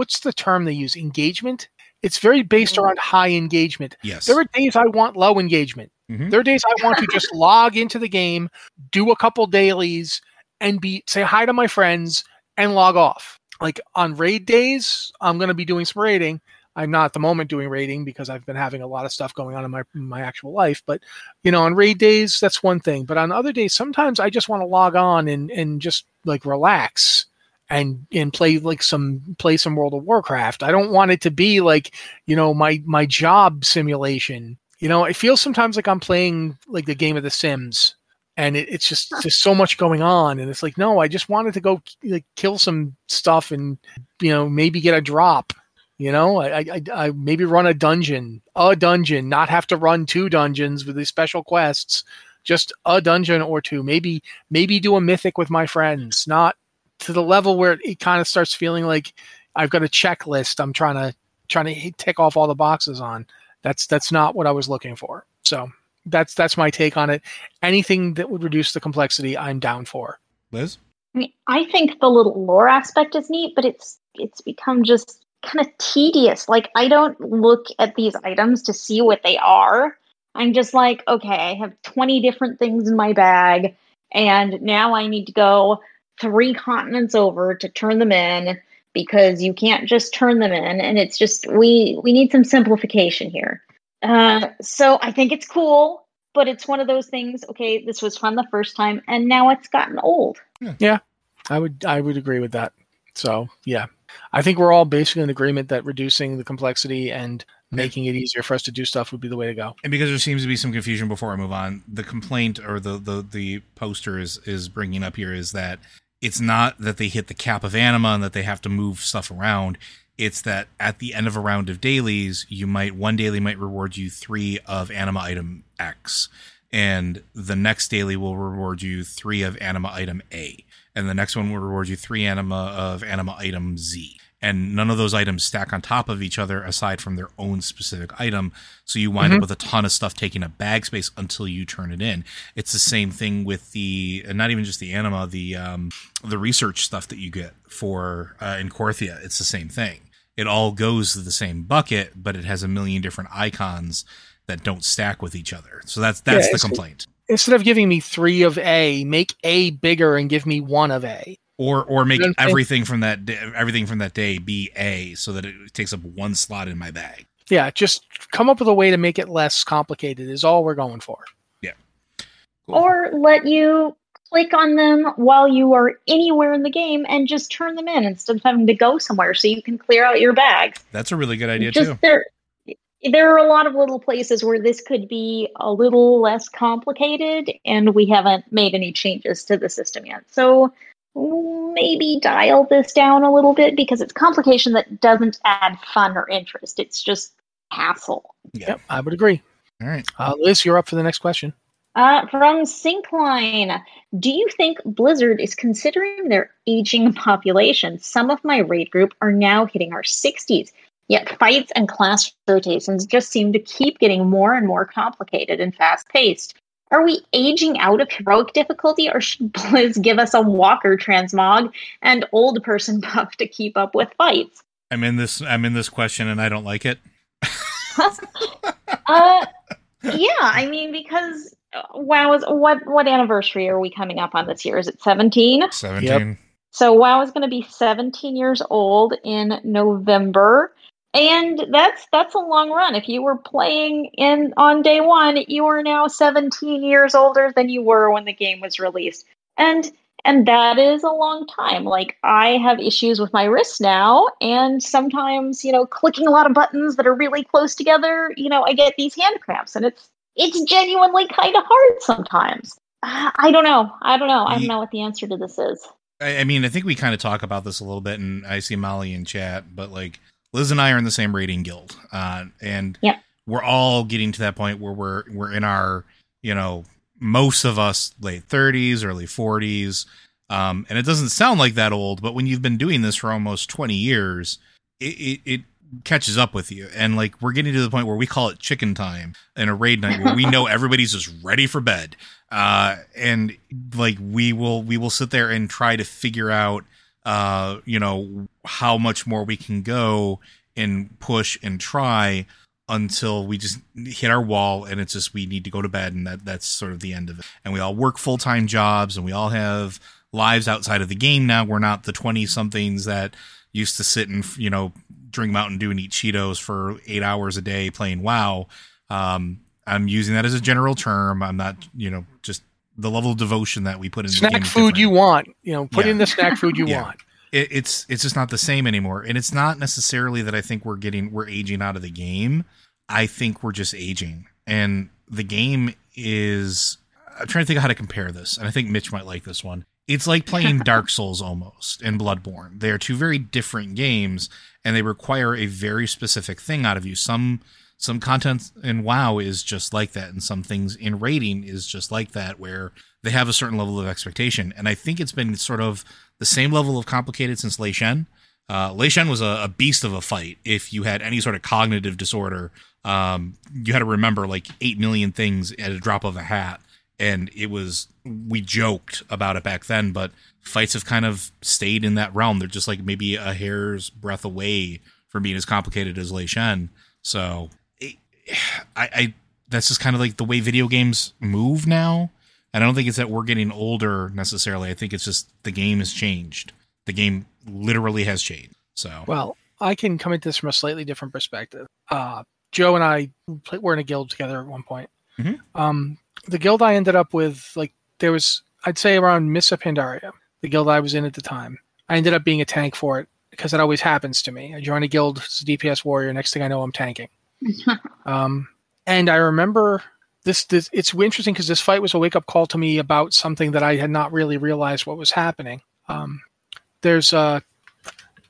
what's the term they use? Engagement. it's very based around high engagement. Yes. There are days I want low engagement. Mhm. There are days I want to just log into the game, do a couple dailies, and be say hi to my friends and log off. Like on raid days, I'm going to be doing some raiding. I'm not at the moment doing raiding because I've been having a lot of stuff going on in my in my actual life. But you know, on raid days, that's one thing. But on other days, sometimes I just want to log on and and just like relax and and play like some play some World of Warcraft. I don't want it to be like you know my my job simulation. You know, it feels sometimes like I'm playing like the game of The Sims, and it, it's just just so much going on, and it's like no, I just wanted to go like kill some stuff and you know maybe get a drop. You know, I, I, I maybe run a dungeon, a dungeon, not have to run two dungeons with these special quests, just a dungeon or two. Maybe maybe do a mythic with my friends, not to the level where it, kind of starts feeling like I've got a checklist. I'm trying to trying to hit- tick off all the boxes on. That's that's not what I was looking for. So that's that's my take on it. Anything that would reduce the complexity, I'm down for. Liz? I mean, I think the little lore aspect is neat, but it's it's become just kind of tedious. Like I don't look at these items to see what they are. I'm just like, okay, I have 20 different things in my bag, and now I need to go three continents over to turn them in because you can't just turn them in. And it's just we we need some simplification here. Uh, so I think it's cool, but it's one of those things. Okay, this was fun the first time, and now it's gotten old. Yeah i would I would agree with that. So yeah, I think we're all basically in agreement that reducing the complexity and making it easier for us to do stuff would be the way to go. And because there seems to be some confusion before I move on, the complaint or the the the poster is is bringing up here is that it's not that they hit the cap of anima and that they have to move stuff around. It's that at the end of a round of dailies, you might one daily might reward you three of anima item X, and the next daily will reward you three of anima item A, and the next one will reward you three anima of anima item Z. And none of those items stack on top of each other aside from their own specific item. So you wind up with a ton of stuff taking up bag space until you turn it in. It's the same thing with the, not even just the anima, the um, the research stuff that you get for uh, in Korthia. It's the same thing. It all goes to the same bucket, but it has a million different icons that don't stack with each other. So that's that's Yeah, the complaint. Instead of giving me three of A, make A bigger and give me one of A. Or or make don't everything from that day, everything from that day be A, so that it takes up one slot in my bag. Yeah, just come up with a way to make it less complicated is all we're going for. Cool. or let you click on them while you are anywhere in the game and just turn them in instead of having to go somewhere so you can clear out your bags. That's a really good idea just too. there there are a lot of little places where this could be a little less complicated and we haven't made any changes to the system yet. So maybe dial this down a little bit because it's complication that doesn't add fun or interest. It's just hassle. Yeah. Yep, I would agree. All right. Uh, Liz, you're up for the next question. Uh, from Syncline, do you think Blizzard is considering their aging population? Some of my raid group are now hitting our 60s, yet fights and class rotations just seem to keep getting more and more complicated and fast paced. Are we aging out of heroic difficulty, or should Blizz give us a walker transmog and old person buff to keep up with fights? I'm in this. I'm in this question, and I don't like it. Uh, yeah, I mean, because uh, WoW is what what anniversary are we coming up on this year? Is it seventeen? Seventeen. So WoW is going to be 17 years old in November, and that's that's a long run. If you were playing in on day one, you are now 17 years older than you were when the game was released, and and that is a long time. Like I have issues with my wrists now, and sometimes you know clicking a lot of buttons that are really close together, you know, I get these hand cramps, and it's it's genuinely kind of hard sometimes. I don't know. I don't know. I don't know what the answer to this is. I, I mean, I think we kind of talk about this a little bit, and I see Molly in chat, but like Liz and I are in the same rating guild, uh, and Yeah. we're all getting to that point where we're we're in our, you know, most of us late thirties, early forties, um, and it doesn't sound like that old, but when you've been doing this for almost twenty years, it, it, it catches up with you, and like we're getting to the point where we call it chicken time in a raid night where we know everybody's just ready for bed. Uh and like we will we will sit there and try to figure out uh you know how much more we can go and push and try until we just hit our wall and it's just we need to go to bed and that that's sort of the end of it. And we all work full-time jobs and we all have lives outside of the game now. We're not the 20 somethings that used to sit and, you know, drink Mountain Dew and eat Cheetos for 8 hours a day playing WoW. Um, I'm using that as a general term. I'm not, you know, just the level of devotion that we put in snack food you want. You know, put Yeah. in the snack food you Yeah. want. it, it's it's just not the same anymore and it's not necessarily that i think we're getting we're aging out of the game i think we're just aging and the game is i'm trying to think of how to compare this and i think mitch might like this one it's like playing dark souls almost and bloodborne they are two very different games and they require a very specific thing out of you some some content in WoW is just like that, and some things in rating is just like that, where they have a certain level of expectation. And I think it's been sort of the same level of complicated since Lei Shen. Uh, Lei Shen was a, a beast of a fight. If you had any sort of cognitive disorder, um, you had to remember like 8 million things at a drop of a hat. And it was, we joked about it back then, but fights have kind of stayed in that realm. They're just like maybe a hair's breadth away from being as complicated as Lei Shen. So I, I, that's just kind of like the way video games move now. And I don't think it's that we're getting older necessarily. I think it's just the game has changed. The game literally has changed. So Well, I can come at this from a slightly different perspective. Uh, Joe and I play, were in a guild together at one point. Mhm. Um, the guild I ended up with, like, there was, I'd say around Mists of Pandaria, the guild I was in at the time. I ended up being a tank for it because it always happens to me. I join a guild as a DPS warrior. Next thing I know, I'm tanking. Um, and I remember this, this it's interesting because this fight was a wake up call to me about something that I had not really realized what was happening. Um, there's uh,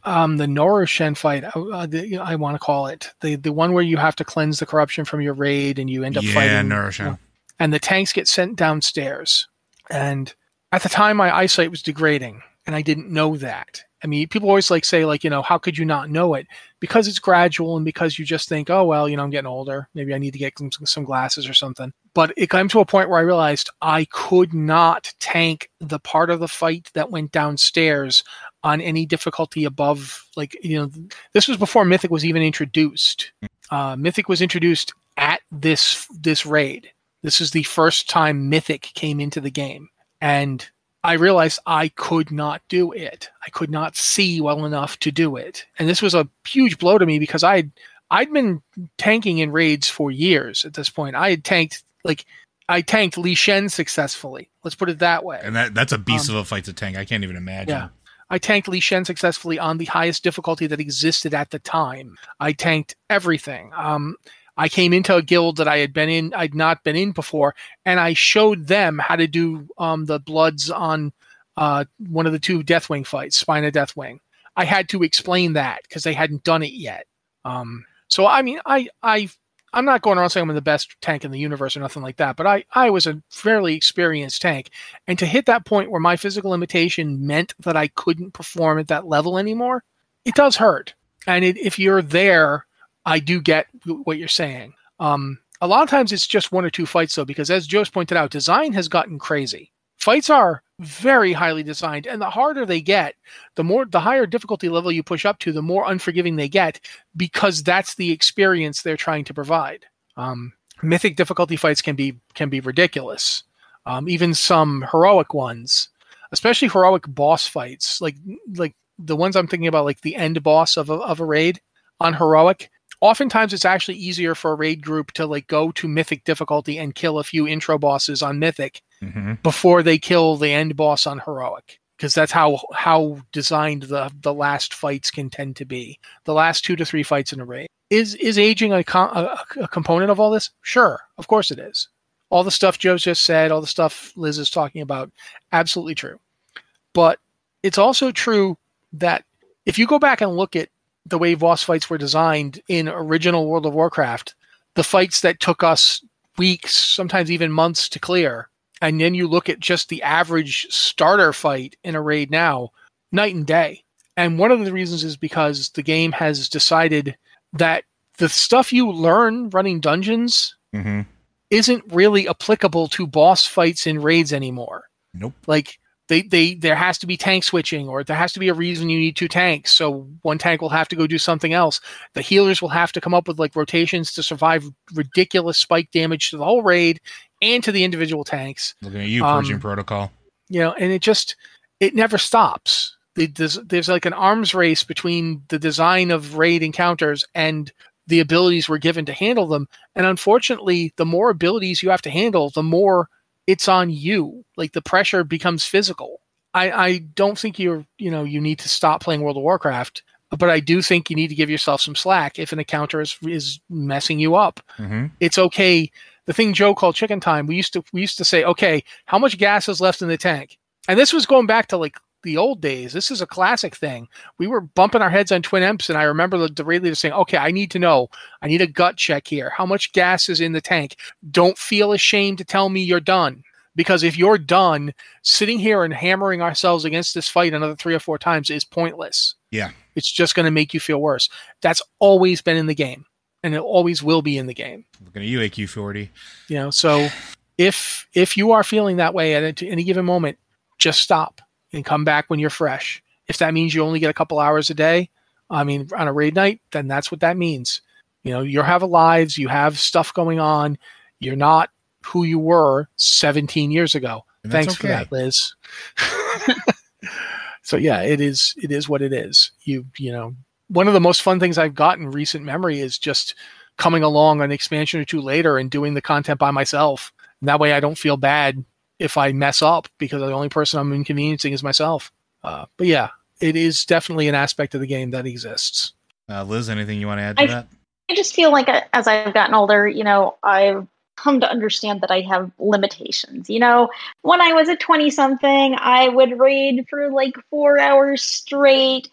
um, the Norushen fight, uh, the, I want to call it the the one where you have to cleanse the corruption from your raid and you end up yeah, fighting Norushen. and the tanks get sent downstairs. And at the time, my eyesight was degrading, and I didn't know that. I mean, people always like say, like, you know, how could you not know it? Because it's gradual, and because you just think, oh well, you know, I'm getting older. Maybe I need to get some, some glasses or something. But it came to a point where I realized I could not tank the part of the fight that went downstairs on any difficulty above, like, you know, this was before Mythic was even introduced. Uh, Mythic was introduced at this this raid. This is the first time Mythic came into the game. And I realized I could not do it. I could not see well enough to do it. And this was a huge blow to me because I'd I'd been tanking in raids for years at this point. I had tanked like I tanked Lei Shen successfully. Let's put it that way. And that that's a beast Um, of a fight to tank. I can't even imagine. Yeah. I tanked Lei Shen successfully on the highest difficulty that existed at the time. I tanked everything. Um, I came into a guild that I had been in, I'd not been in before, and I showed them how to do um, the bloods on uh, one of the two Deathwing fights, Spine of Deathwing. I had to explain that because they hadn't done it yet. Um, so I mean, I I I'm not going around saying I'm the best tank in the universe or nothing like that, but I I was a fairly experienced tank, and to hit that point where my physical limitation meant that I couldn't perform at that level anymore, it does hurt. And it, if you're there, I do get what you're saying. Um, a lot of times it's just one or two fights though, because as Joe's pointed out, design has gotten crazy. Fights are very highly designed, and the harder they get, the more the higher difficulty level you push up to, the more unforgiving they get, because that's the experience they're trying to provide. Um, mythic difficulty fights can be can be ridiculous. Um, even some heroic ones, especially heroic boss fights, like like the ones I'm thinking about, like the end boss of a, of a raid on heroic. Oftentimes, it's actually easier for a raid group to like go to mythic difficulty and kill a few intro bosses on mythic hmm before they kill the end boss on heroic because that's how how designed the the last fights can tend to be. The last two to three fights in a raid. Is is aging a, co- a, a component of all this? Sure of course it is. All the stuff joe's just said all the stuff liz is talking about absolutely true. But it's also true that if you go back and look at the way boss fights were designed in original world of warcraft the fights that took us weeks sometimes even months to clear and then you look at just the average starter fight in a raid now, night and day. And one of the reasons is because the game has decided that the stuff you learn running dungeons hmm isn't really applicable to boss fights in raids anymore. Nope. Like they they there has to be tank switching or there has to be a reason you need two tanks. So one tank will have to go do something else. The healers will have to come up with like rotations to survive ridiculous spike damage to the whole raid and to the individual tanks. Looking at you, Um, Purging Protocol. you know and it just it never stops. It- there's, there's like an arms race between the design of raid encounters and the abilities we're given to handle them. And unfortunately the more abilities you have to handle the more it's on you like the pressure becomes physical i i don't think you're you know you need to stop playing world of warcraft but i do think you need to give yourself some slack if an encounter is, is messing you up hmm it's okay. The thing Joe called chicken time. We used to we used to say, okay, how much gas is left in the tank? And this was going back to like the old days. This is a classic thing. We were bumping our heads on Twin Emps, and I remember the, the leader saying, "Okay, I need to know. I need a gut check here. How much gas is in the tank? Don't feel ashamed to tell me you're done." Because if you're done, sitting here and hammering ourselves against this fight another three or four times is pointless. Yeah. It's just going to make you feel worse. That's always been in the game, and it always will be in the game Looking at you, AQ40. you know so if if you are feeling that way at any given moment just stop and come back when you're fresh. If that means you only get a couple hours a day i mean on a raid night then that's what that means. You know you have lives you have stuff going on. You're not who you were 17 years ago. Thanks for that liz. So yeah it is it is what it is. You you know one of the most fun things i've got in recent memory is just coming along an expansion or two later and doing the content by myself. And that way i don't feel bad if i mess up because the only person i'm inconveniencing is myself uh, but yeah it is definitely an aspect of the game that exists Uh, Liz, anything you want to add to I- that? I just feel like uh, as I've gotten older, you know, I've come to understand that I have limitations. You know, when I was a 20 something, I would raid for like 4 hours straight.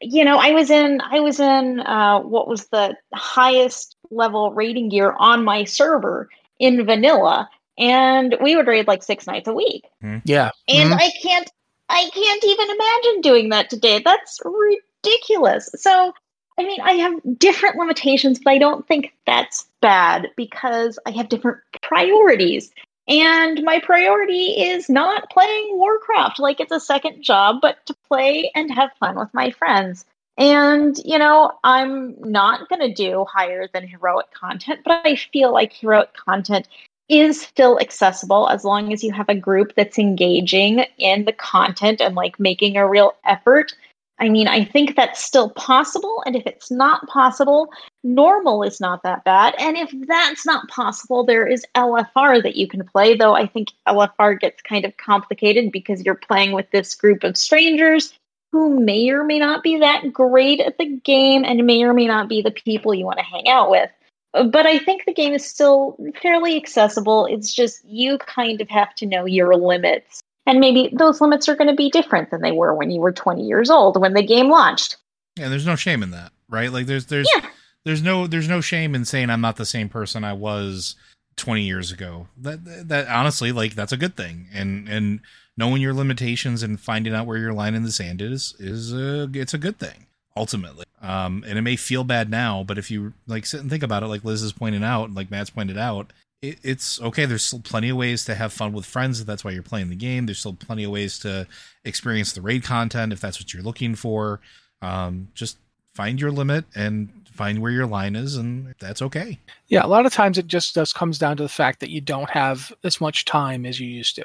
You know, I was in I was in uh what was the highest level rating gear on my server in vanilla and we would raid like 6 nights a week. yeah And Mhm. I can't I can't even imagine doing that today. That's ridiculous. So I mean, I have different limitations, but I don't think that's bad because I have different priorities. And my priority is not playing Warcraft like it's a second job, but to play and have fun with my friends. And, you know, I'm not going to do higher than heroic content, but I feel like heroic content is still accessible as long as you have a group that's engaging in the content and like making a real effort. I mean, I think that's still possible. And if it's not possible, normal is not that bad. And if that's not possible, there is LFR that you can play, though I think LFR gets kind of complicated because you're playing with this group of strangers who may or may not be that great at the game and may or may not be the people you want to hang out with. Uh, but I think the game is still fairly accessible. It's just you kind of have to know your limits. And maybe those limits are going to be different than they were when you were 20 years old when the game launched. Yeah, there's no shame in that, right? Like there's there's Yeah. there's no there's no shame in saying I'm not the same person I was 20 years ago. That that, that honestly like that's a good thing. And and knowing your limitations and finding out where your line in the sand is is a it's a good thing ultimately. Um and it may feel bad now, but if you like sit and think about it like Liz is pointing out, and like Matt's pointed out, it, it's okay. There's still plenty of ways to have fun with friends if that's why you're playing the game. There's still plenty of ways to experience the raid content if that's what you're looking for. Um, just find your limit and find where your line is, and that's okay. yeah a lot of times it just does comes down to the fact that you don't have as much time as you used to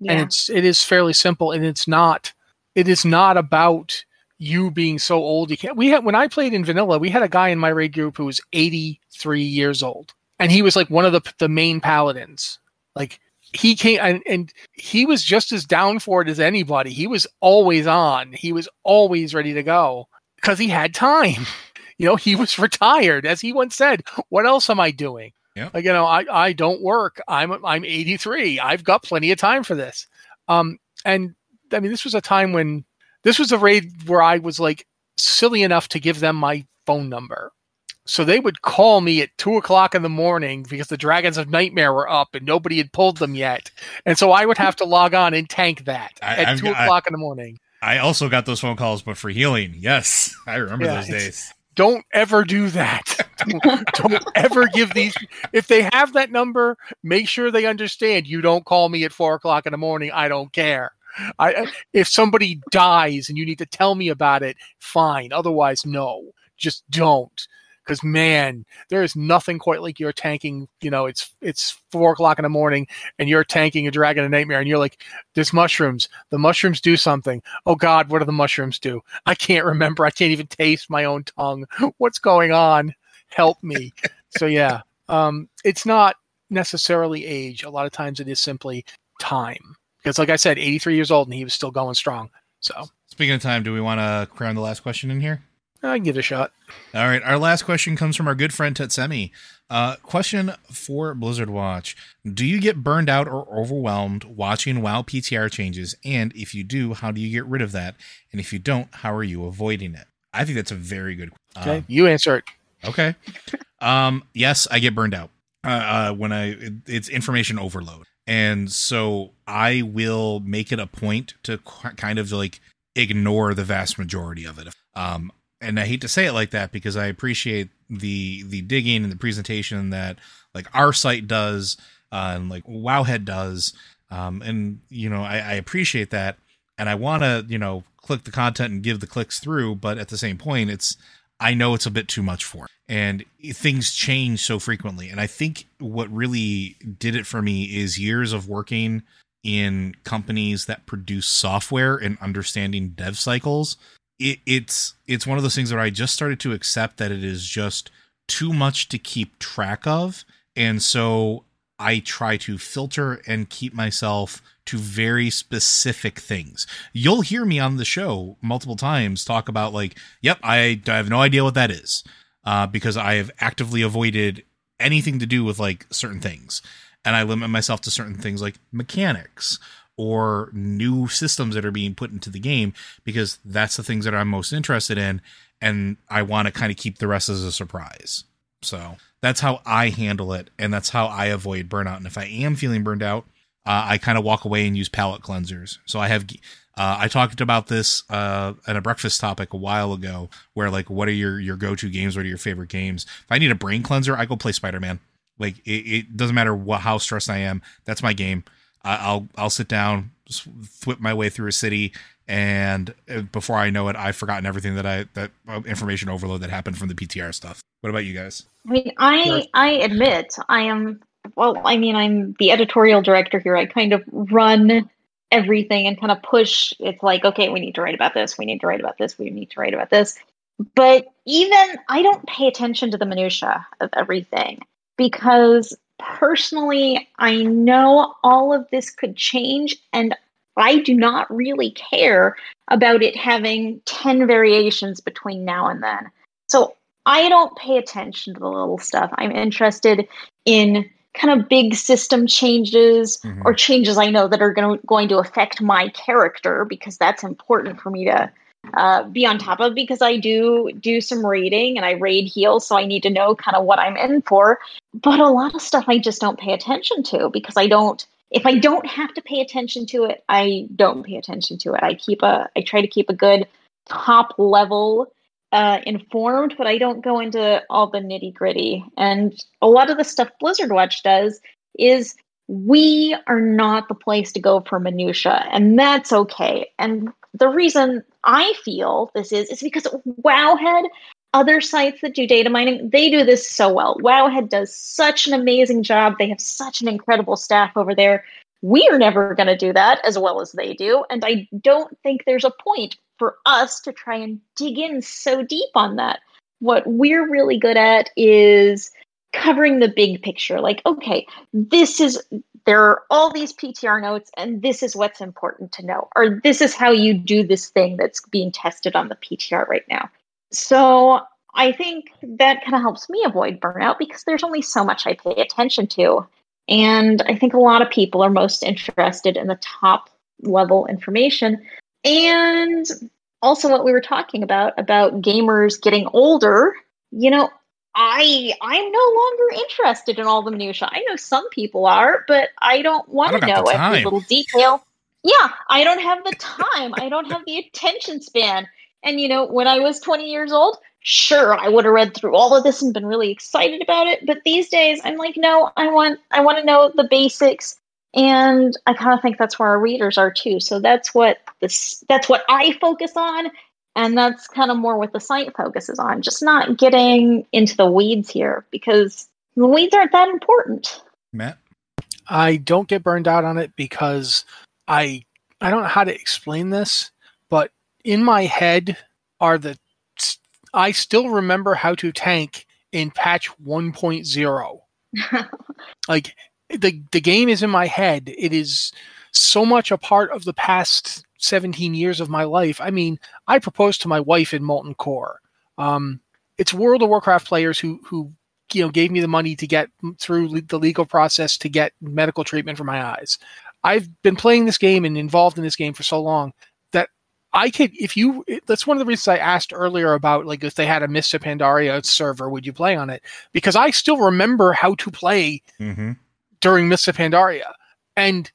and it's it is fairly simple and it's not it is not about you being so old you can't we had when i played in vanilla we had a guy in my raid group who was 83 years old and he was like one of the the main paladins. Like he came and, and he was just as down for it as anybody. He was always on. He was always ready to go because he had time. You know he was retired as he once said what else am i doing? Yep. like you know i i don't work. I'm i'm 83 i've got plenty of time for this. Um and i mean this was a time when this was a raid where i was like silly enough to give them my phone number so they would call me at two o'clock in the morning because the dragons of nightmare were up and nobody had pulled them yet and so i would have to log on and tank that I- at I've two got- o'clock in the morning I also got those phone calls, but for healing. Yes, I remember Yeah, those days. don't ever do that. don't, don't ever give these. If they have that number, make sure they understand. You don't call me at four o'clock in the morning. I don't care. I if somebody dies and you need to tell me about it, fine. Otherwise, no. Just don't because man, there is nothing quite like you're tanking. You know, it's it's four o'clock in the morning, and you're tanking a dragon a nightmare, and you're like, "There's mushrooms. The mushrooms do something. Oh God, what do the mushrooms do? I can't remember. I can't even taste my own tongue. What's going on? Help me." so yeah, um, it's not necessarily age. A lot of times, it is simply time. Because, like I said, 83 years old, and he was still going strong. So, speaking of time, do we want to crown the last question in here? I give it a shot. All right. Our last question comes from our good friend Tetsemi. Uh, question for Blizzard Watch Do you get burned out or overwhelmed watching WoW PTR changes? And if you do, how do you get rid of that? And if you don't, how are you avoiding it? I think that's a very good Okay. Um, you answer it. Okay. um, yes, I get burned out uh, uh, when I, it, it's information overload. And so I will make it a point to kind of like ignore the vast majority of it. Um, and I hate to say it like that because I appreciate the the digging and the presentation that like our site does uh, and like Wowhead does, um, and you know I, I appreciate that, and I want to you know click the content and give the clicks through, but at the same point, it's I know it's a bit too much for, and things change so frequently, and I think what really did it for me is years of working in companies that produce software and understanding dev cycles. It, it's it's one of those things where I just started to accept that it is just too much to keep track of, and so I try to filter and keep myself to very specific things. You'll hear me on the show multiple times talk about like, "Yep, I, I have no idea what that is," uh, because I have actively avoided anything to do with like certain things, and I limit myself to certain things like mechanics or new systems that are being put into the game because that's the things that I'm most interested in and I want to kind of keep the rest as a surprise. So that's how I handle it and that's how I avoid burnout. And if I am feeling burned out, uh, I kind of walk away and use palate cleansers. So I have uh, I talked about this uh, in a breakfast topic a while ago, where like, what are your your go to games? What are your favorite games? If I need a brain cleanser, I go play Spider Man. Like it, it, doesn't matter what how stressed I am. That's my game. I'll I'll sit down, whip my way through a city, and uh, before I know it, I've forgotten everything that I that uh, information overload that happened from the PTR stuff. What about you guys? I mean, I I admit I am well. I mean, I'm the editorial director here. I kind of run everything and kind of push. It's like, okay, we need to write about this. We need to write about this. We need to write about this. But even I don't pay attention to the minutia of everything because personally, I know all of this could change, and I do not really care about it having 10 variations between now and then. So I don't pay attention to the little stuff. I'm interested in kind of big system changes mm-hmm. or changes I know that are going to, going to affect my character because that's important for me to uh, be on top of because I do do some raiding and I raid heal, so I need to know kind of what I'm in for. But a lot of stuff I just don't pay attention to because I don't. If I don't have to pay attention to it, I don't pay attention to it. I keep a. I try to keep a good top level uh, informed, but I don't go into all the nitty gritty. And a lot of the stuff Blizzard Watch does is we are not the place to go for minutia, and that's okay. And the reason I feel this is is because Wowhead, other sites that do data mining, they do this so well. Wowhead does such an amazing job. They have such an incredible staff over there. We are never going to do that as well as they do, and I don't think there's a point for us to try and dig in so deep on that. What we're really good at is covering the big picture. Like, okay, this is there are all these PTR notes, and this is what's important to know, or this is how you do this thing that's being tested on the PTR right now. So I think that kind of helps me avoid burnout because there's only so much I pay attention to. And I think a lot of people are most interested in the top level information. And also, what we were talking about, about gamers getting older, you know, I I'm no longer interested in all the minutia. I know some people are, but I don't want to know every little detail. Yeah, I don't have the time. I don't have the attention span. And you know, when I was 20 years old, sure, I would have read through all of this and been really excited about it, but these days I'm like, no, I want I want to know the basics and I kind of think that's where our readers are too. So that's what this that's what I focus on, and that's kind of more what the site focuses on. Just not getting into the weeds here because the weeds aren't that important. Matt, I don't get burned out on it because I I don't know how to explain this, but in my head are the I still remember how to tank in patch 1.0. like the the game is in my head. It is so much a part of the past 17 years of my life. I mean, I proposed to my wife in Molten Core. Um, it's World of Warcraft players who who you know gave me the money to get through the legal process to get medical treatment for my eyes. I've been playing this game and involved in this game for so long that I could, if you, that's one of the reasons I asked earlier about like if they had a of Pandaria server, would you play on it? Because I still remember how to play mm-hmm. During Mists of Pandaria. And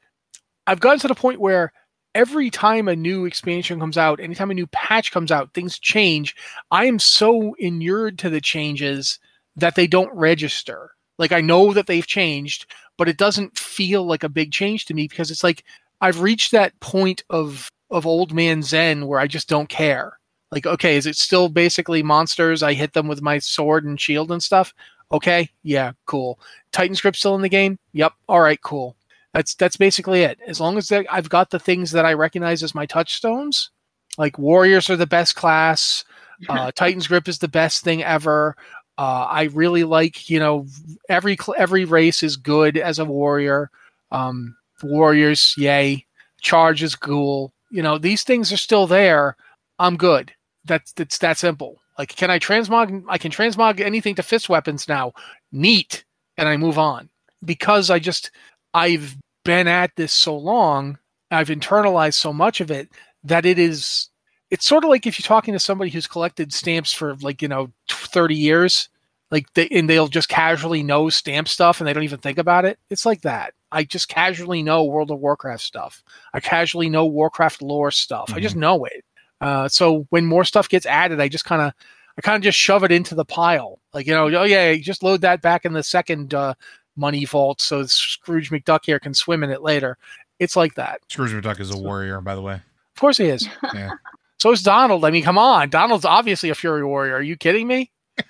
I've gotten to the point where every time a new expansion comes out, anytime a new patch comes out, things change. I am so inured to the changes that they don't register. Like I know that they've changed, but it doesn't feel like a big change to me because it's like I've reached that point of of old man zen where I just don't care. Like, okay, is it still basically monsters? I hit them with my sword and shield and stuff. Okay, yeah, cool. Titan's grip still in the game? Yep. All right, cool. That's that's basically it. As long as I've got the things that I recognize as my touchstones, like warriors are the best class. Uh, Titan's grip is the best thing ever. Uh, I really like, you know, every every race is good as a warrior. Um, warriors, yay! Charge is cool. You know, these things are still there. I'm good. That's that's that simple. Like, can I transmog? I can transmog anything to fist weapons now. Neat, and I move on because I just I've been at this so long. I've internalized so much of it that it is it's sort of like if you're talking to somebody who's collected stamps for like you know 30 years like they and they'll just casually know stamp stuff and they don't even think about it it's like that i just casually know world of warcraft stuff i casually know warcraft lore stuff mm-hmm. i just mm-hmm. know it uh, so when more stuff gets added i just kind of i kind of just shove it into the pile like you know oh yeah just load that back in the second uh, money vault so scrooge mcduck here can swim in it later it's like that scrooge mcduck is a warrior by the way of course he is yeah so is Donald. I mean, come on. Donald's obviously a Fury Warrior. Are you kidding me?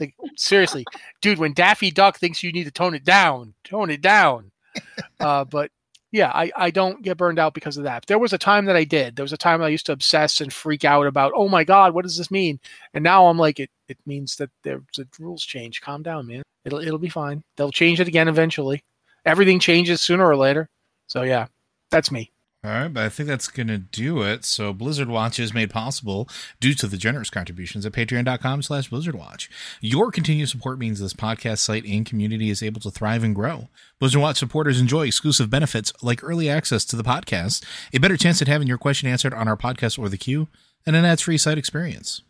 like seriously, dude. When Daffy Duck thinks you need to tone it down, tone it down. Uh, but yeah, I, I don't get burned out because of that. There was a time that I did. There was a time I used to obsess and freak out about, oh my god, what does this mean? And now I'm like, it it means that there's the rules change. Calm down, man. It'll it'll be fine. They'll change it again eventually. Everything changes sooner or later. So yeah, that's me. All right, but I think that's going to do it. So Blizzard Watch is made possible due to the generous contributions at patreon.com slash blizzardwatch. Your continued support means this podcast site and community is able to thrive and grow. Blizzard Watch supporters enjoy exclusive benefits like early access to the podcast, a better chance at having your question answered on our podcast or the queue, and an ads-free site experience.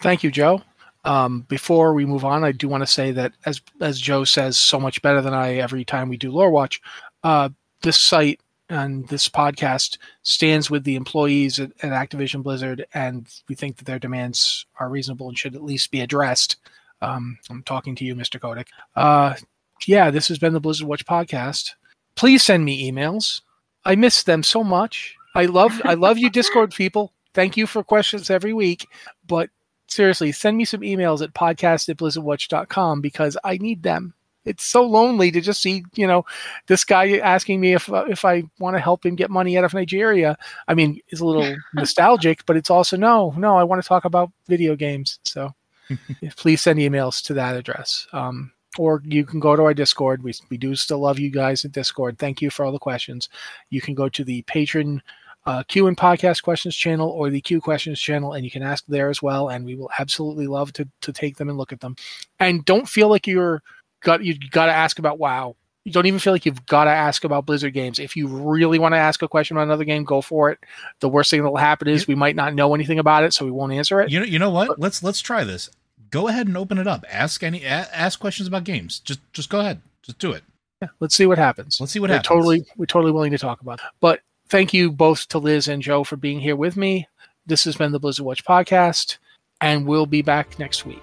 Thank you, Joe. Um, before we move on, I do want to say that as as Joe says so much better than I every time we do Lore Watch, uh, this site and this podcast stands with the employees at, at, Activision Blizzard, and we think that their demands are reasonable and should at least be addressed. Um, I'm talking to you, Mr. Kotick. Uh, yeah, this has been the Blizzard Watch podcast. Please send me emails. I miss them so much. I love I love you, Discord people. Thank you for questions every week, but seriously, send me some emails at podcast at blizzardwatch.com because I need them it's so lonely to just see you know this guy asking me if uh, if I want to help him get money out of Nigeria. I mean, it's a little nostalgic, but it's also no, no. I want to talk about video games. So please send emails to that address. Um, or you can go to our Discord. We, we do still love you guys at Discord. Thank you for all the questions. You can go to the patron uh, Q and podcast questions channel or the Q questions channel, and you can ask there as well. And we will absolutely love to to take them and look at them. And don't feel like you're got you got to ask about WoW. You don't even feel like you've got to ask about Blizzard games. If you really want to ask a question about another game, go for it. The worst thing that will happen is we might not know anything about it, so we won't answer it. You know, you know what? But, let's let's try this. Go ahead and open it up. Ask any ask questions about games. Just just go ahead. Just do it. Yeah, let's see what happens. Let's see what we're happens. Totally, we're totally willing to talk about. It. But thank you both to Liz and Joe for being here with me. This has been the Blizzard Watch podcast, and we'll be back next week.